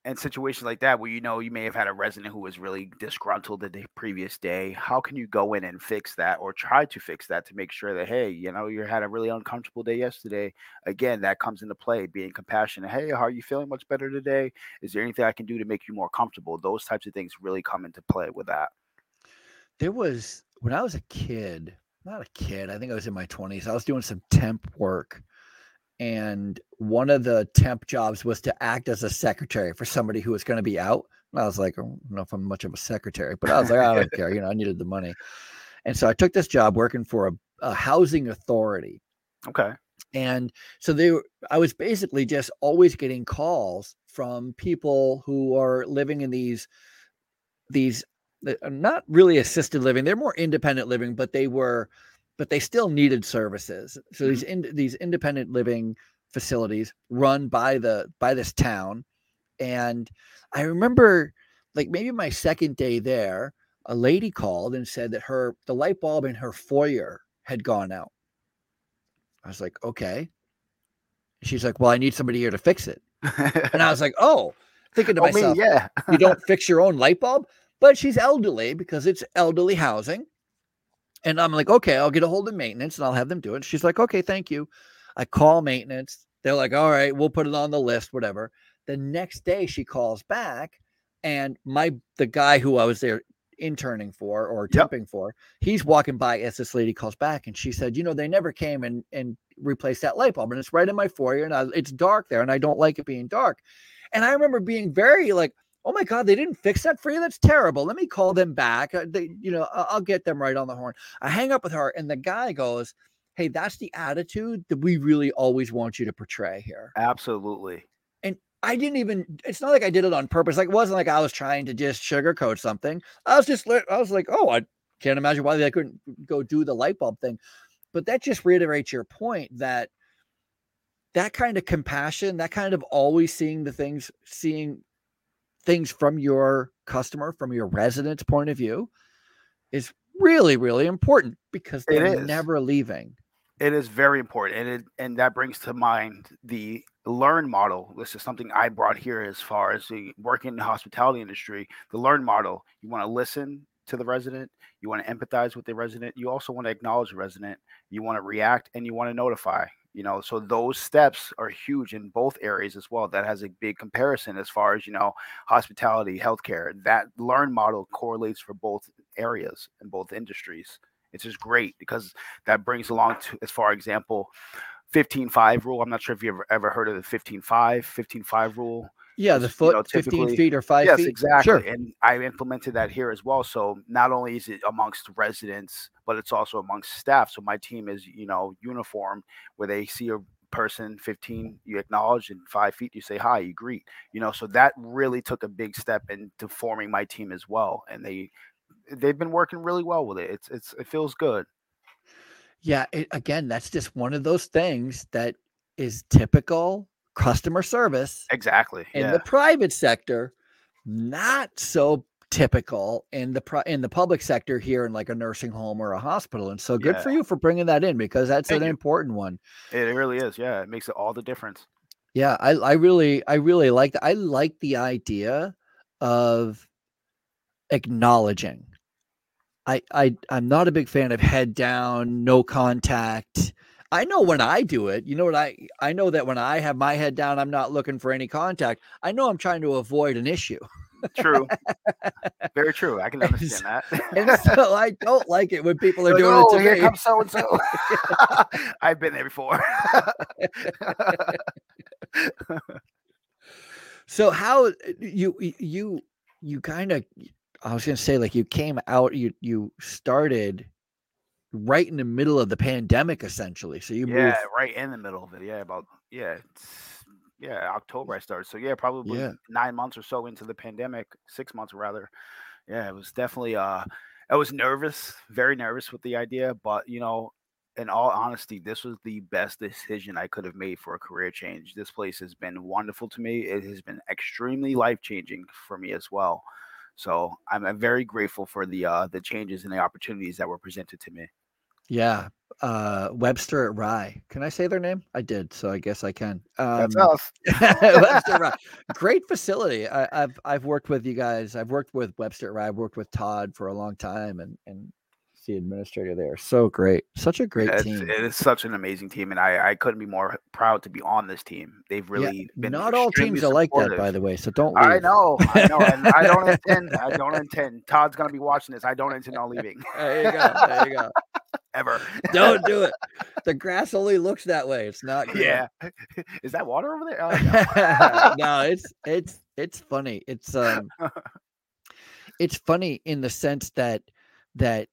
in situations like that where you know you may have had a resident who was really disgruntled the previous day, how can you go in and fix that or try to fix that to make sure that hey, you know, you had a really uncomfortable day yesterday. Again, that comes into play. Being compassionate. Hey, how are you feeling? Much better today? Is there anything I can do to make you more comfortable? Those types of things really come into play with that. There was when I was a kid, not a kid, I think I was in my 20s. I was doing some temp work. And one of the temp jobs was to act as a secretary for somebody who was going to be out. And I was like, I don't know if I'm much of a secretary, but I was like, I don't care. You know, I needed the money. And so I took this job working for a, a housing authority. Okay. And so they were, I was basically just always getting calls from people who are living in these these uh, not really assisted living. They're more independent living, but they were but they still needed services. So these mm-hmm. in, these independent living facilities run by the by this town and I remember like maybe my second day there, a lady called and said that her the light bulb in her foyer had gone out. I was like, okay. She's like, well, I need somebody here to fix it. And I was like, oh, thinking to oh, me, myself, yeah. you don't fix your own light bulb, but she's elderly because it's elderly housing. And I'm like, okay, I'll get a hold of maintenance and I'll have them do it. She's like, okay, thank you. I call maintenance. They're like, all right, we'll put it on the list, whatever. The next day she calls back and my the guy who I was there interning for or Yep. temping for, he's walking by as this lady calls back and she said, you know, they never came and and replaced that light bulb and it's right in my foyer and I, it's dark there and I don't like it being dark. And I remember being very like, oh my god, they didn't fix that for you. That's terrible. Let me call them back. Uh, They, you know, I'll get them right on the horn. I hang up with her and the guy goes, hey, that's the attitude that we really always want you to portray here. Absolutely. And I didn't even, it's not like I did it on purpose. Like, it wasn't like I was trying to just sugarcoat something. I was just, I was like, oh, I can't imagine why they couldn't go do the light bulb thing. But that just reiterates your point that that kind of compassion, that kind of always seeing the things, seeing things from your customer, from your resident's point of view is really, really important because they're never leaving. It is very important, and it and that brings to mind the learn model. This is something I brought here as far as the working in the hospitality industry. The learn model. You want to listen to the resident. You want to empathize with the resident. You also want to acknowledge the resident. You want to react, and you want to notify. You know, so those steps are huge in both areas as well. That has a big comparison as far as you know, hospitality, healthcare. That learn model correlates for both areas and both industries. It's just great because that brings along to as far example 15-5 rule i'm not sure if you ever ever heard of the 15-5 15-5 rule Yeah, the you foot, know, 15 feet or five yes feet. exactly Sure. and i implemented that here as well so not only is it amongst residents but it's also amongst staff so my team is you know uniform where they see a person 15 you acknowledge and five feet you say hi you greet you know so that really took a big step into forming my team as well and they they've been working really well with it it's it's it feels good Yeah, it, again, that's just one of those things that is typical customer service exactly in yeah the private sector, not so typical in the pri- in the public sector here in like a nursing home or a hospital. And so good for you for bringing that in because that's Thank an you. important one. It really is. Yeah, it makes it all the difference. Yeah, I, I really I really like that. I like the idea of acknowledging. I I I'm not a big fan of head down, no contact. I know when I do it, you know what I I know that when I have my head down, I'm not looking for any contact. I know I'm trying to avoid an issue. True. Very true. I can And understand And that. so I don't like it when people are You're doing like, it "Oh, to here me. comes so and so. I've been there before. So how you you you kind of I was gonna say like you came out you you started right in the middle of the pandemic essentially. So you yeah, moved right in the middle of it. Yeah, about yeah, it's, yeah, October I started. So yeah, probably Yeah. nine months or so into the pandemic, six months rather. Yeah, it was definitely. uh I was nervous, very nervous with the idea, but you know, in all honesty, this was the best decision I could have made for a career change. This place has been wonderful to me. It has been extremely life changing for me as well. So I'm, I'm very grateful for the uh, the changes and the opportunities that were presented to me. Yeah, uh, Webster at Rye. Can I say their name? I did, so I guess I can. Um, That's us. Webster Rye, great facility. I, have I've worked with you guys. I've worked with Webster Rye. I've worked with Todd for a long time, and and the administrator there. So great, such a great It's, team. it is such an amazing team, and I, I couldn't be more proud to be on this team. They've really yeah, been not all teams are like that, by the way. So don't. I know, I know, and I don't intend. I don't intend. Todd's gonna be watching this. I don't intend on leaving There you go. There you go. Ever. Don't do it. The grass only looks that way. It's not. green. Yeah. Is that water over there? Oh, no. no, it's it's it's funny. It's um it's funny in the sense that that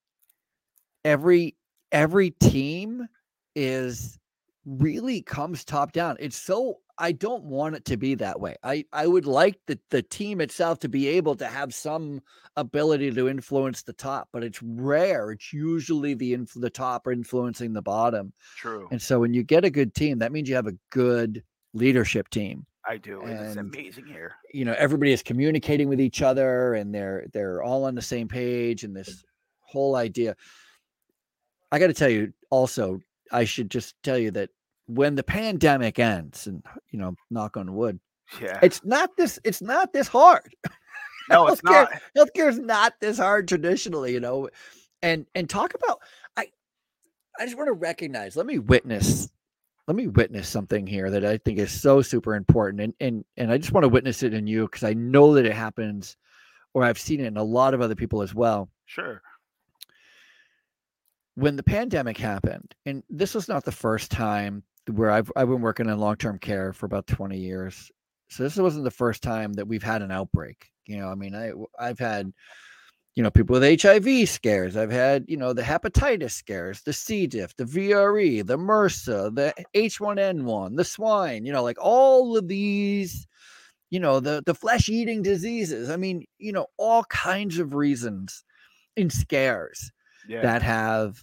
every every team is really comes top down. It's so I don't want it to be that way. I I would like the the team itself to be able to have some ability to influence the top, but it's rare. It's usually the inf- the top are influencing the bottom. True. And so when you get a good team, that means you have a good leadership team. I do. It's amazing here. You know, everybody is communicating with each other and they're they're all on the same page and this whole idea. I got to tell you also, I should just tell you that when the pandemic ends and you know, knock on wood, Yeah. it's not this it's not this hard. no, it's healthcare- not. healthcare is not this hard traditionally, you know. And and talk about I I just want to recognize, let me witness let me witness something here that I think is so super important. And and and I just want to witness it in you because I know that it happens or I've seen it in a lot of other people as well. Sure. When the pandemic happened, and this was not the first time where I've I've been working in long-term care for about 20 years. So this wasn't the first time that we've had an outbreak. You know, I mean, I I've had you know people with HIV scares. I've had you know the hepatitis scares, the C. diff, the VRE, the MRSA, the H1N1, the swine. You know, like all of these. You know the the flesh-eating diseases. I mean, you know, all kinds of reasons and scares Yeah. that have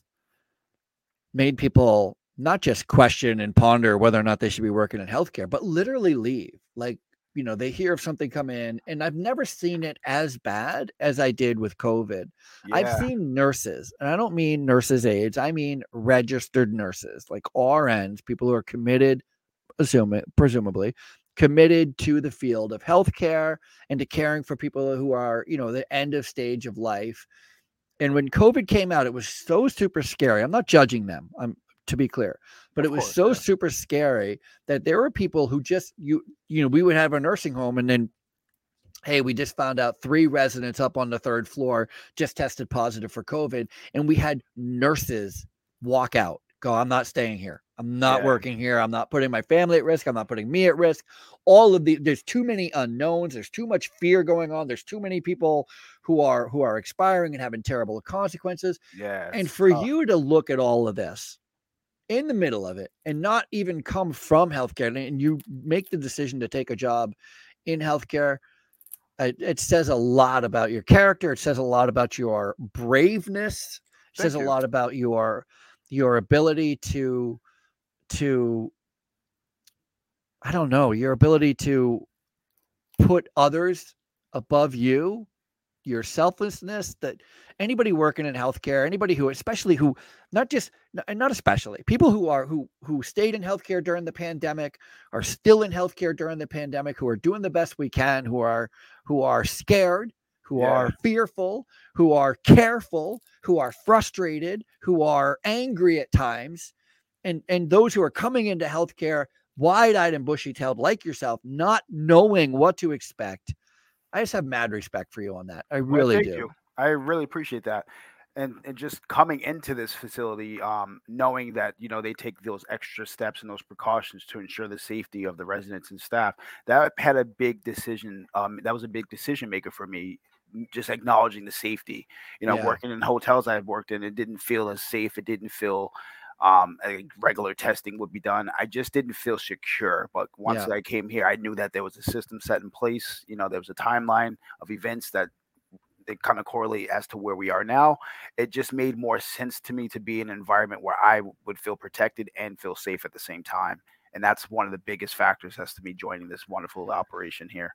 made people not just question and ponder whether or not they should be working in healthcare, but literally leave. Like, you know, they hear of something come in, and I've never seen it as bad as I did with COVID. I've seen nurses, and I don't mean nurses' aides, I mean registered nurses, like RNs, people who are committed, assume presumably, committed to the field of healthcare and to caring for people who are, you know, the end of stage of life. And when COVID came out, it was so super scary. I'm not judging them. I'm to be clear, but Of it was course, so yeah. super scary that there were people who just you you know we would have a nursing home and then hey we just found out three residents up on the third floor just tested positive for covid and we had nurses walk out go i'm not staying here i'm not Yeah. working here i'm not putting my family at risk i'm not putting me at risk all of the there's too many unknowns there's too much fear going on there's too many people who are who are expiring and having terrible consequences Yeah. and for tough. you to look at all of this in the middle of it and not even come from healthcare and you make the decision to take a job in healthcare it, it says a lot about your character it says a lot about your braveness it Thank says a lot about your your ability to to i don't know your ability to put others above you your selflessness that anybody working in healthcare anybody who especially who not just not especially people who are who who stayed in healthcare during the pandemic are still in healthcare during the pandemic who are doing the best we can who are who are scared who Yeah. are fearful who are careful who are frustrated who are angry at times and and those who are coming into healthcare wide-eyed and bushy-tailed like yourself not knowing what to expect i just have mad respect for you on that i Well, really thank do You. I really appreciate that. And and just coming into this facility, um, knowing that you know they take those extra steps and those precautions to ensure the safety of the residents and staff, that had a big decision. Um, that was a big decision maker for me. Just acknowledging the safety. You know, Yeah. working in hotels I've worked in, it didn't feel as safe. It didn't feel um, a regular testing would be done. I just didn't feel secure. But once Yeah. I came here, I knew that there was a system set in place. You know, there was a timeline of events that they kind of correlate as to where we are now. It just made more sense to me to be in an environment where I would feel protected and feel safe at the same time. And that's one of the biggest factors as to me joining this wonderful operation here.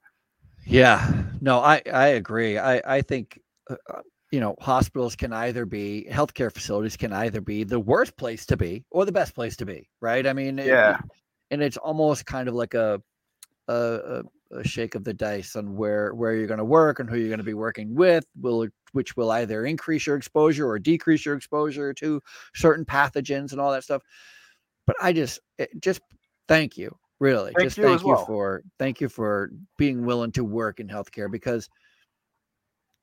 Yeah, no, I I agree. I I think uh, uh, you know, hospitals can either be healthcare facilities can either be the worst place to be or the best place to be, right? I mean, yeah, it, and it's almost kind of like a a, a shake of the dice on where where you're going to work and who you're going to be working with will which will either increase your exposure or decrease your exposure to certain pathogens and all that stuff but i just eh, just thank you really Thank just you thank you well. for thank you for being willing to work in healthcare because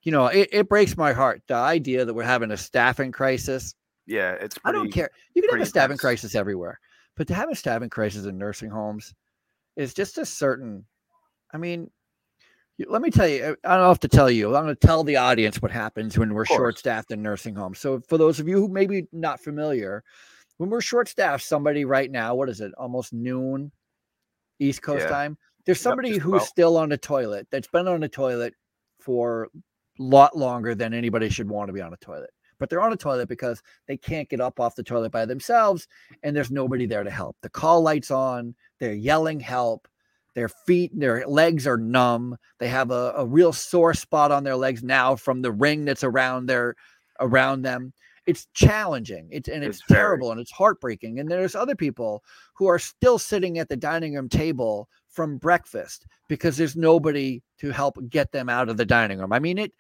you know it, it breaks my heart the idea that we're having a staffing crisis yeah. It's i don't care you can have a staffing intense. crisis everywhere but to have a staffing crisis in nursing homes is just a certain i mean let me tell you uh, i don't have to tell you i'm going to tell the audience what happens when we're short staffed in nursing homes so for those of you who may be not familiar when we're short staffed somebody right now what is it almost noon east coast Yeah. time there's somebody just who's about. still on the toilet that's been on the toilet for lot longer than anybody should want to be on a toilet. But they're on a toilet because they can't get up off the toilet by themselves and there's nobody there to help. The call lights on they're yelling help their feet and their legs are numb. They have a, a real sore spot on their legs now from the ring that's around their around them. It's challenging. It's and it's, It's very. terrible and it's heartbreaking. And there's other people who are still sitting at the dining room table from breakfast because there's nobody to help get them out of the dining room i mean it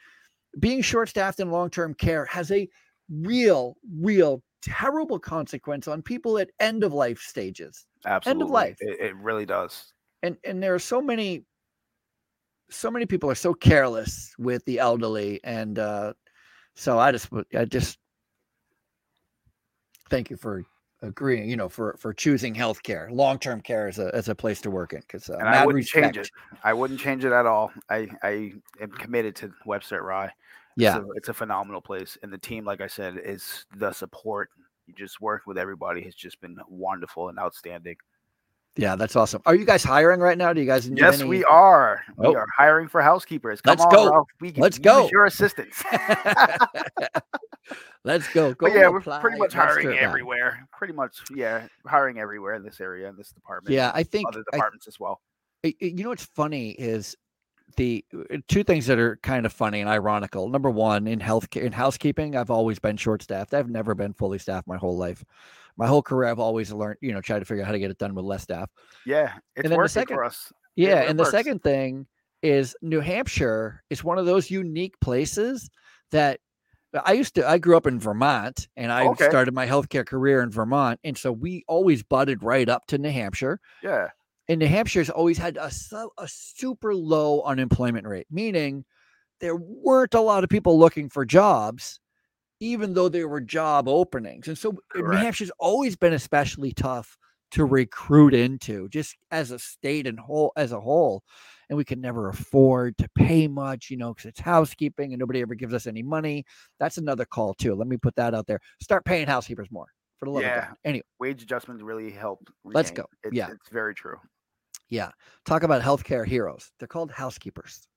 being short staffed in long term care has a real real terrible consequence on people at end of life stages Absolutely. End of life. It, it really does. and and there are so many so many people are so careless with the elderly and uh so i just i just thank you for agreeing you know for for choosing healthcare long-term care as a as a place to work in because uh, I wouldn't change it. I wouldn't change it at all. I, I am committed to Webster at Rye. yeah It's a, it's a phenomenal place. And the team, like I said, is the support. You just work with everybody has just been wonderful and outstanding. Yeah that's awesome are you guys hiring right now do you guys need Yes, any- we are. We Oh. are hiring for housekeepers. Come Let's on, go. Ralph. We can Let's go. your assistance. let's go go but yeah, we're pretty much hiring everywhere. Pretty much, yeah, hiring everywhere in this area, in this department. yeah i think other I departments as well. you know what's funny is the uh, two things that are kind of funny and ironical. Number one, in health in housekeeping, I've always been short staffed. I've never been fully staffed my whole life. My whole career, I've always learned, you know, try to figure out how to get it done with less staff. Yeah, it's then the second- for us. Yeah, and the second thing is New Hampshire is one of those unique places that I used to. I grew up in Vermont, and I Okay. started my healthcare career in Vermont, and so we always butted right up to New Hampshire. Yeah, and New Hampshire's always had a, a super low unemployment rate, meaning there weren't a lot of people looking for jobs, even though there were job openings. And so uh, New Hampshire's always been especially tough to recruit into, just as a state and whole as a whole. And we could never afford to pay much, you know, because it's housekeeping and nobody ever gives us any money. That's another call too. Let me put that out there. Start paying housekeepers more for the love of God. Anyway, wage adjustments really help. Let's go. It's, Yeah. it's very true. Yeah. Talk about healthcare heroes. They're called housekeepers.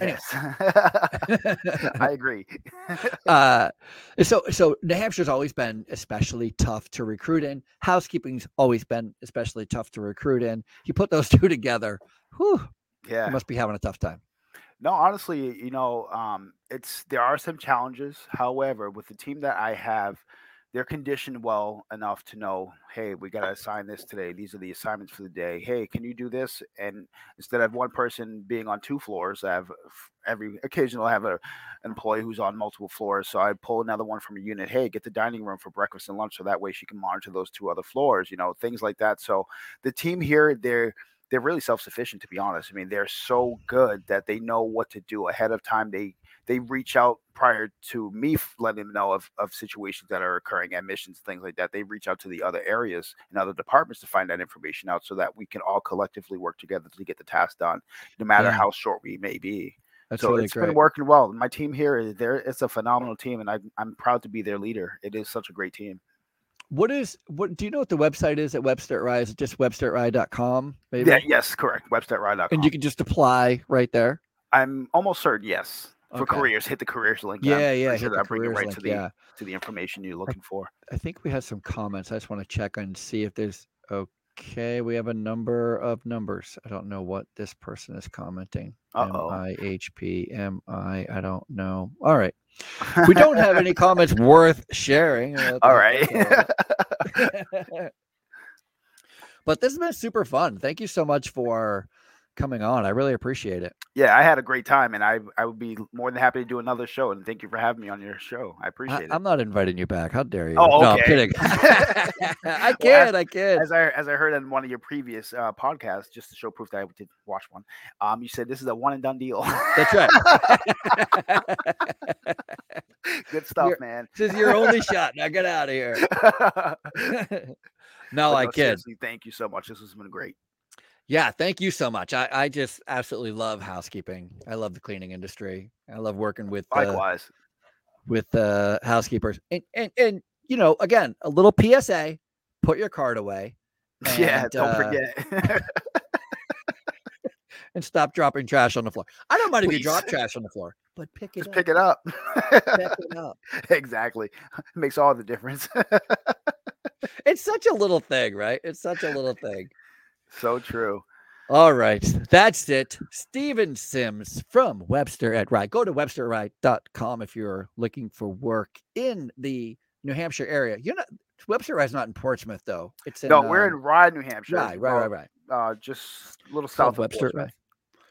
Yes, I agree. uh, so so New Hampshire's always been especially tough to recruit in. Housekeeping's always been especially tough to recruit in. You put those two together, whew, yeah. you must be having a tough time. No, honestly, you know, um, it's there are some challenges. However, with the team that I have, they're conditioned well enough to know, hey, we got to assign this today. These are the assignments for the day. Hey, can you do this? And instead of one person being on two floors, I have every occasional I have a an employee who's on multiple floors. So I pull another one from a unit. Hey, get the dining room for breakfast and lunch, so that way she can monitor those two other floors. You know, things like that. So the team here, they're they're really self-sufficient to be honest. I mean, they're so good that they know what to do ahead of time. They they reach out prior to me letting them know of, of situations that are occurring, admissions, things like that. They reach out to the other areas and other departments to find that information out so that we can all collectively work together to get the task done, no matter Yeah. how short we may be. That's so really it's great. been working well. My team here, eh, is there it's a phenomenal team, and I, I'm proud to be their leader. It is such a great team. What is what do you know what the website is at Webster at Rye? Is it just websterrye.com? Maybe? Yeah, yes, correct. Webster.com. And you can just apply right there. I'm almost certain, yes. For Okay. careers, hit the careers link. I'm Yeah, yeah. sure that'll bring you right link. to the yeah. to the information you're looking for. I think we have some comments. I just want to check and see if there's okay. We have a number of numbers. I don't know what this person is commenting. M. I H P M I. I don't know. All right. We don't have any comments worth sharing. uh, All that- right. that's all right. but this has been super fun. Thank you so much for coming on. I really appreciate it. yeah, I had a great time, and I I would be more than happy to do another show. And thank you for having me on your show. I appreciate I, it. I'm not inviting you back. How dare you? Oh, No, I'm okay. kidding. I Well, kid. I kid. as I as I heard in one of your previous uh, podcasts, just to show proof that I did watch one, um, you said this is a one and done deal. That's right. Good stuff, You're- man. this is your only shot. Now get out of here. no, I no, kid. seriously, Thank you so much. This has been great. Yeah, thank you so much. I, I just absolutely love housekeeping. I love the cleaning industry. I love working with uh, Likewise. with uh, housekeepers. And, and and you know, again, a little PSA: put your card away. yeah, don't uh, forget. and stop dropping trash on the floor. I don't mind if you drop trash on the floor, but pick it Just up. pick it up. pick it up. exactly. It makes all the difference. It's such a little thing, right? It's such a little thing. So true. All right. That's it. Steven Sims from Webster at Rye. Go to websterrye.com if you're looking for work in the New Hampshire area. You're not Webster Rye's not in Portsmouth though. It's in no, we're in um, Rye, New Hampshire. Rye, right, right, right. Uh, just a little south of Webster at Rye.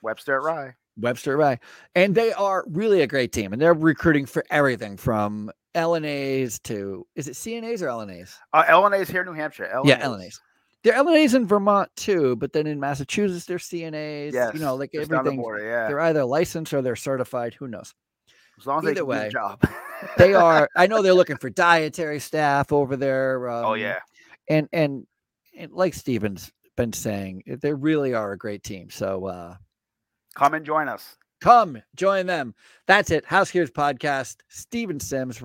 Webster at Rye. Webster at Rye. And they are really a great team. And they're recruiting for everything from LNAs to is it CNAs or LNAs? Uh, LNA is here in New Hampshire. LNAs. Yeah, LNAs. They're LNAs in Vermont too, but then in Massachusetts they're CNAs. Yes. you know, like the everything. border, yeah. They're either licensed or they're certified. Who knows? As long as they either do way, job. they are i know they're looking for dietary staff over there um, oh yeah. and, and and like steven's been saying they really are a great team so uh Come and join us. come join them that's it Housekeepers podcast steven sims